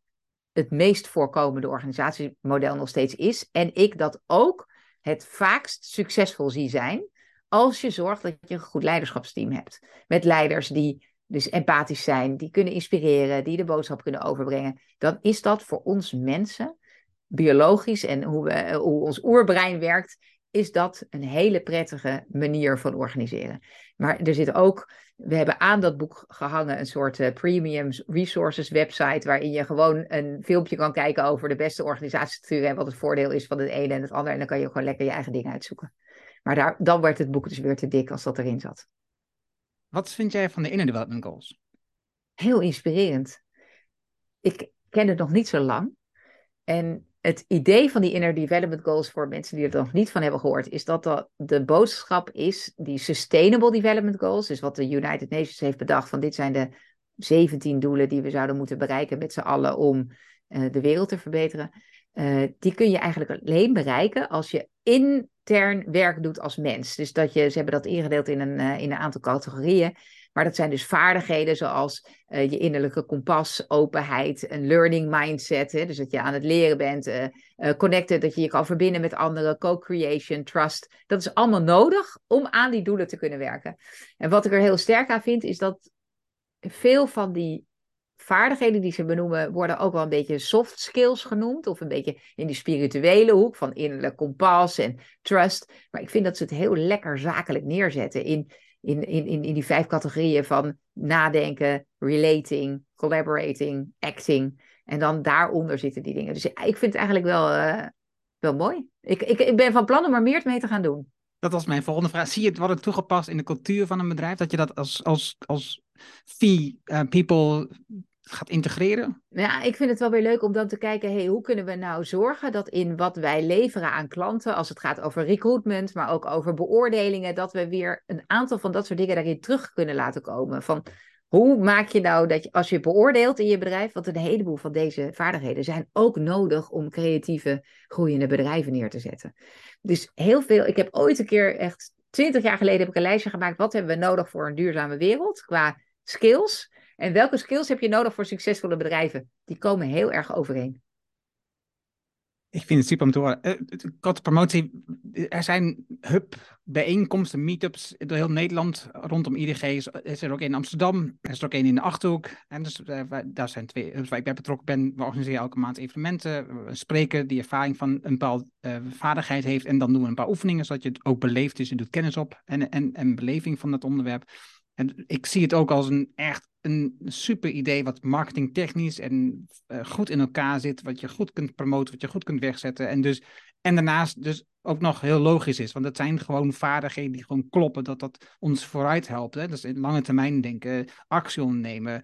het meest voorkomende organisatiemodel nog steeds is. En ik dat ook het vaakst succesvol zie zijn als je zorgt dat je een goed leiderschapsteam hebt. Met leiders die dus empathisch zijn, die kunnen inspireren, die de boodschap kunnen overbrengen. Dan is dat voor ons mensen, biologisch en hoe, we, hoe ons oerbrein werkt, is dat een hele prettige manier van organiseren. Maar er zit ook, we hebben aan dat boek gehangen een soort uh, premium resources website, waarin je gewoon een filmpje kan kijken over de beste organisatiestructuur en wat het voordeel is van het ene en het andere. En dan kan je gewoon lekker je eigen dingen uitzoeken. Maar daar, dan werd het boek dus weer te dik als dat erin zat. Wat vind jij van de Inner Development Goals? Heel inspirerend. Ik ken het nog niet zo lang. En het idee van die Inner Development Goals voor mensen die er nog niet van hebben gehoord, is dat de, de boodschap is die Sustainable Development Goals, dus wat de United Nations heeft bedacht van dit zijn de 17 doelen die we zouden moeten bereiken met z'n allen om uh, de wereld te verbeteren. Uh, die kun je eigenlijk alleen bereiken als je intern werk doet als mens. Dus dat je, ze hebben dat ingedeeld in een, uh, in een aantal categorieën. Maar dat zijn dus vaardigheden zoals uh, je innerlijke kompas, openheid, een learning mindset. Hè? Dus dat je aan het leren bent, uh, uh, connected, dat je je kan verbinden met anderen, co-creation, trust. Dat is allemaal nodig om aan die doelen te kunnen werken. En wat ik er heel sterk aan vind, is dat veel van die vaardigheden die ze benoemen worden ook wel een beetje soft skills genoemd. Of een beetje in die spirituele hoek van innerlijk kompas en trust. Maar ik vind dat ze het heel lekker zakelijk neerzetten in, in, in, in, in die vijf categorieën van nadenken, relating, collaborating, acting. En dan daaronder zitten die dingen. Dus ik vind het eigenlijk wel, uh, wel mooi. Ik, ik, ik ben van plan om er meer mee te gaan doen. Dat was mijn volgende vraag. Zie je het worden toegepast in de cultuur van een bedrijf? Dat je dat als, als, als fee uh, people gaat integreren? Ja, ik vind het wel weer leuk om dan te kijken, hey, hoe kunnen we nou zorgen dat in wat wij leveren aan klanten, als het gaat over recruitment, maar ook over beoordelingen, dat we weer een aantal van dat soort dingen daarin terug kunnen laten komen. Van hoe maak je nou dat je, als je beoordeelt in je bedrijf, want een heleboel van deze vaardigheden zijn ook nodig om creatieve, groeiende bedrijven neer te zetten. Dus heel veel, ik heb ooit een keer echt, twintig jaar geleden heb ik een lijstje gemaakt, wat hebben we nodig voor een duurzame wereld qua skills? En welke skills heb je nodig voor succesvolle bedrijven? Die komen heel erg overeen. Ik vind het super om te horen. Uh, promotie. Er zijn hub-bijeenkomsten, meetups door heel Nederland rondom IDG. Er is er ook in Amsterdam, er is er ook één in de Achterhoek. En dus, uh, daar zijn twee hubs waar ik bij betrokken ben. We organiseren elke maand evenementen. Een spreker die ervaring van een bepaalde uh, vaardigheid heeft. En dan doen we een paar oefeningen, zodat je het ook beleeft. Dus je doet kennis op en, en, en beleving van dat onderwerp. En ik zie het ook als een echt een super idee wat marketingtechnisch en uh, goed in elkaar zit, wat je goed kunt promoten, wat je goed kunt wegzetten. En, dus, en daarnaast dus ook nog heel logisch is, want het zijn gewoon vaardigheden die gewoon kloppen, dat dat ons vooruit helpt. Hè? Dus in lange termijn denken, actie ondernemen.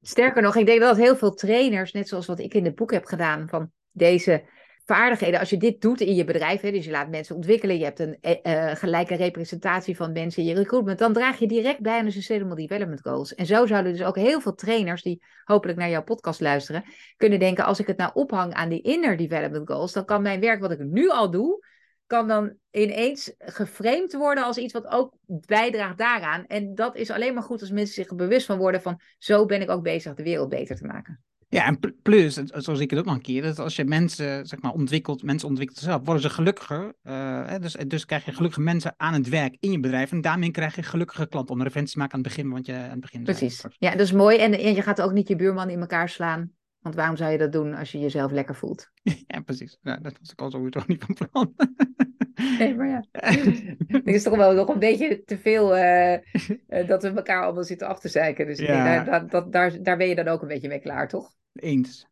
Sterker nog, ik denk dat heel veel trainers, net zoals wat ik in het boek heb gedaan, van deze vaardigheden, als je dit doet in je bedrijf, hè, dus je laat mensen ontwikkelen, je hebt een uh, gelijke representatie van mensen in je recruitment, dan draag je direct bij aan de Sustainable Development Goals. En zo zouden dus ook heel veel trainers die hopelijk naar jouw podcast luisteren, kunnen denken, als ik het nou ophang aan die Inner Development Goals, dan kan mijn werk wat ik nu al doe, kan dan ineens geframed worden als iets wat ook bijdraagt daaraan. En dat is alleen maar goed als mensen zich er bewust van worden van, zo ben ik ook bezig de wereld beter te maken. Ja, en plus, zoals ik het ook nog een keer, dat als je mensen, zeg maar, ontwikkelt, mensen ontwikkelt zelf, worden ze gelukkiger. Uh, dus, dus krijg je gelukkige mensen aan het werk in je bedrijf. En daarmee krijg je gelukkige klanten. Om een referentie te maken aan het begin, want je aan het begin. Precies. Ja, dat is mooi. En, en je gaat ook niet je buurman in elkaar slaan. Want waarom zou je dat doen als je jezelf lekker voelt? Ja, precies. Ja, dat was ik al sowieso niet van plan. Nee, maar ja. Het is toch wel nog een beetje te veel uh, uh, dat we elkaar allemaal zitten af te zeiken. Dus ja. daar, dat, daar, daar ben je dan ook een beetje mee klaar, toch? Eens.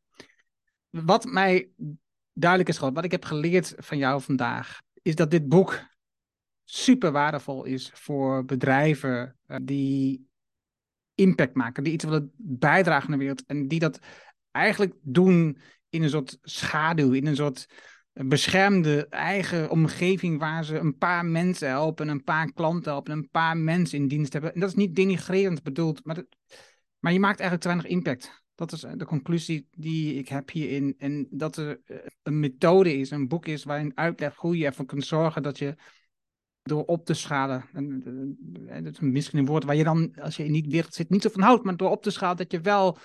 Wat mij duidelijk is geworden, wat ik heb geleerd van jou vandaag, is dat dit boek super waardevol is voor bedrijven uh, die impact maken, die iets willen bijdragen aan de wereld en die dat eigenlijk doen in een soort schaduw, in een soort beschermde eigen omgeving waar ze een paar mensen helpen, een paar klanten helpen, een paar mensen in dienst hebben. En dat is niet denigrerend bedoeld, maar, maar je maakt eigenlijk te weinig impact. Dat is de conclusie die ik heb hierin. En dat er eh, een methode is, een boek is waarin uitlegt hoe je ervoor kunt zorgen dat je door op te schalen. En, eh, dat is misschien een woord waar je dan, als je in die wereld zit, niet zo van houdt, maar door op te schalen dat je wel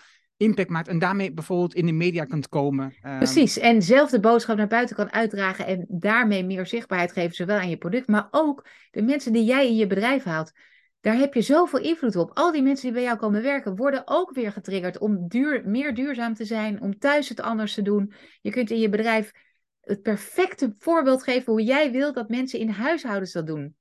impact maakt en daarmee bijvoorbeeld in de media kunt komen. Ehm, Precies, en zelf de boodschap naar buiten kan uitdragen en daarmee meer zichtbaarheid geven, zowel aan je product, maar ook de mensen die jij in je bedrijf haalt. Daar heb je zoveel invloed op. Al die mensen die bij jou komen werken, worden ook weer getriggerd om duur, meer duurzaam te zijn, om thuis het anders te doen. Je kunt in je bedrijf het perfecte voorbeeld geven hoe jij wilt dat mensen in huishoudens dat doen.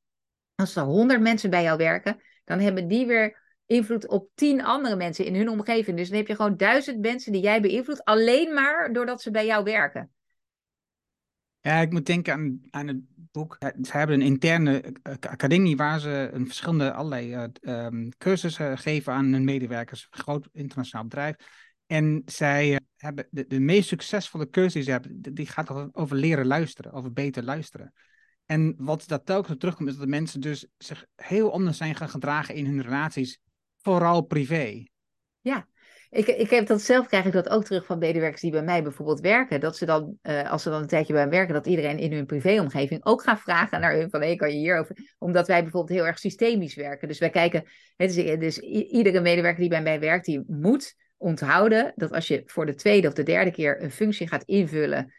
Als er honderd mensen bij jou werken, dan hebben die weer invloed op tien andere mensen in hun omgeving. Dus dan heb je gewoon duizend mensen die jij beïnvloedt, alleen maar doordat ze bij jou werken. Ja, ik moet denken aan, aan het boek. Ze hebben een interne academie waar ze een verschillende allerlei uh, um, cursussen geven aan hun medewerkers. Een groot internationaal bedrijf. En zij hebben de, de meest succesvolle cursus die ze hebben, die gaat over, over leren luisteren, over beter luisteren. En wat dat telkens terugkomt, is dat de mensen dus zich heel anders zijn gaan gedragen in hun relaties vooral privé. Ja, ik, ik heb dat zelf, krijg ik dat ook terug van medewerkers die bij mij bijvoorbeeld werken. Dat ze dan, uh, als ze dan een tijdje bij mij werken, dat iedereen in hun privéomgeving ook gaat vragen naar hun van, hé, kan je hierover? Omdat wij bijvoorbeeld heel erg systemisch werken. Dus wij kijken, het is, dus iedere medewerker die bij mij werkt, die moet onthouden dat als je voor de tweede of de derde keer een functie gaat invullen,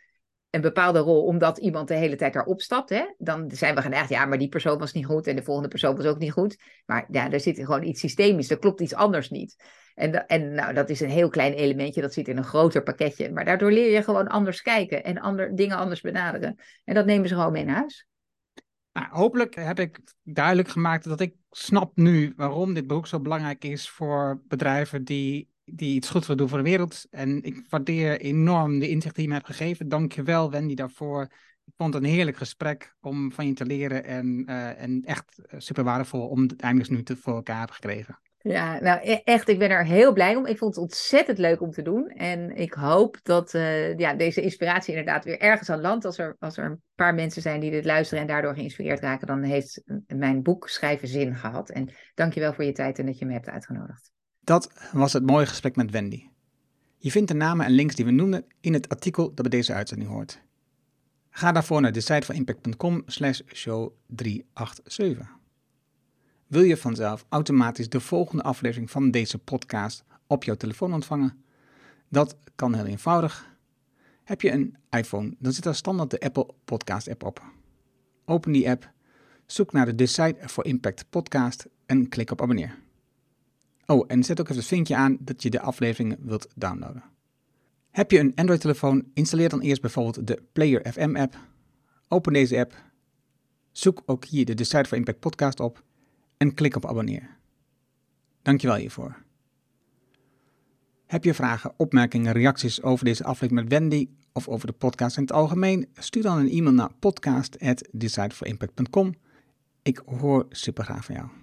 een bepaalde rol, omdat iemand de hele tijd daar opstapt, hè, dan zijn we geneigd, ja, maar die persoon was niet goed en de volgende persoon was ook niet goed. Maar ja, er zit gewoon iets systemisch, er klopt iets anders niet. En, en nou, dat is een heel klein elementje, dat zit in een groter pakketje. Maar daardoor leer je gewoon anders kijken en ander, dingen anders benaderen. En dat nemen ze gewoon mee naar huis. Nou, hopelijk heb ik duidelijk gemaakt dat ik snap nu waarom dit boek zo belangrijk is voor bedrijven die, die iets goed willen doen voor de wereld. En ik waardeer enorm de inzicht die je me hebt gegeven. Dank je wel, Wendy, daarvoor. Ik vond het een heerlijk gesprek om van je te leren en, uh, en echt super waardevol om het eindelijk nu te, voor elkaar hebben gekregen. Ja, nou e-, echt, ik ben er heel blij om. Ik vond het ontzettend leuk om te doen. En ik hoop dat uh, ja, deze inspiratie inderdaad weer ergens aan landt. Als er, als er een paar mensen zijn die dit luisteren en daardoor geïnspireerd raken, dan heeft mijn boek schrijven zin gehad. En dankjewel voor je tijd en dat je me hebt uitgenodigd. Dat was het mooie gesprek met Wendy. Je vindt de namen en links die we noemden in het artikel dat bij deze uitzending hoort. Ga daarvoor naar de site van impact.com slash show 387. Wil je vanzelf automatisch de volgende aflevering van deze podcast op jouw telefoon ontvangen? Dat kan heel eenvoudig. Heb je een iPhone, dan zit er standaard de Apple Podcast app op. Open die app, zoek naar de Decide for Impact podcast en klik op abonneer. Oh, en zet ook even het vinkje aan dat je de afleveringen wilt downloaden. Heb je een Android-telefoon, installeer dan eerst bijvoorbeeld de Player FM app. Open deze app. Zoek ook hier de Decide for Impact podcast op en klik op abonneer. Dankjewel hiervoor. Heb je vragen, opmerkingen, reacties over deze aflevering met Wendy of over de podcast in het algemeen? Stuur dan een e-mail naar podcast@decideforimpact.com. Ik hoor super graag van jou.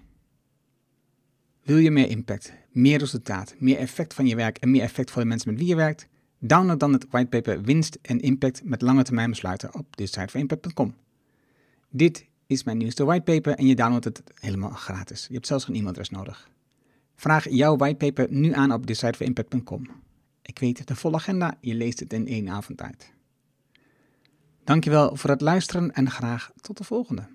Wil je meer impact, meer resultaat, meer effect van je werk en meer effect voor de mensen met wie je werkt? Download dan het whitepaper Winst en Impact met lange termijn besluiten op decideforimpact.com. Dit is mijn nieuwste whitepaper en je downloadt het helemaal gratis. Je hebt zelfs geen e-mailadres nodig. Vraag jouw whitepaper nu aan op decideforimpact.com. Ik weet de volle agenda, je leest het in één avond tijd. Dankjewel voor het luisteren en graag tot de volgende.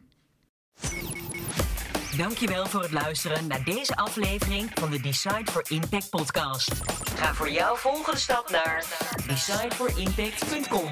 Dankjewel voor het luisteren naar deze aflevering van de Decide for Impact podcast. Ga voor jouw volgende stap naar decideforimpact.com.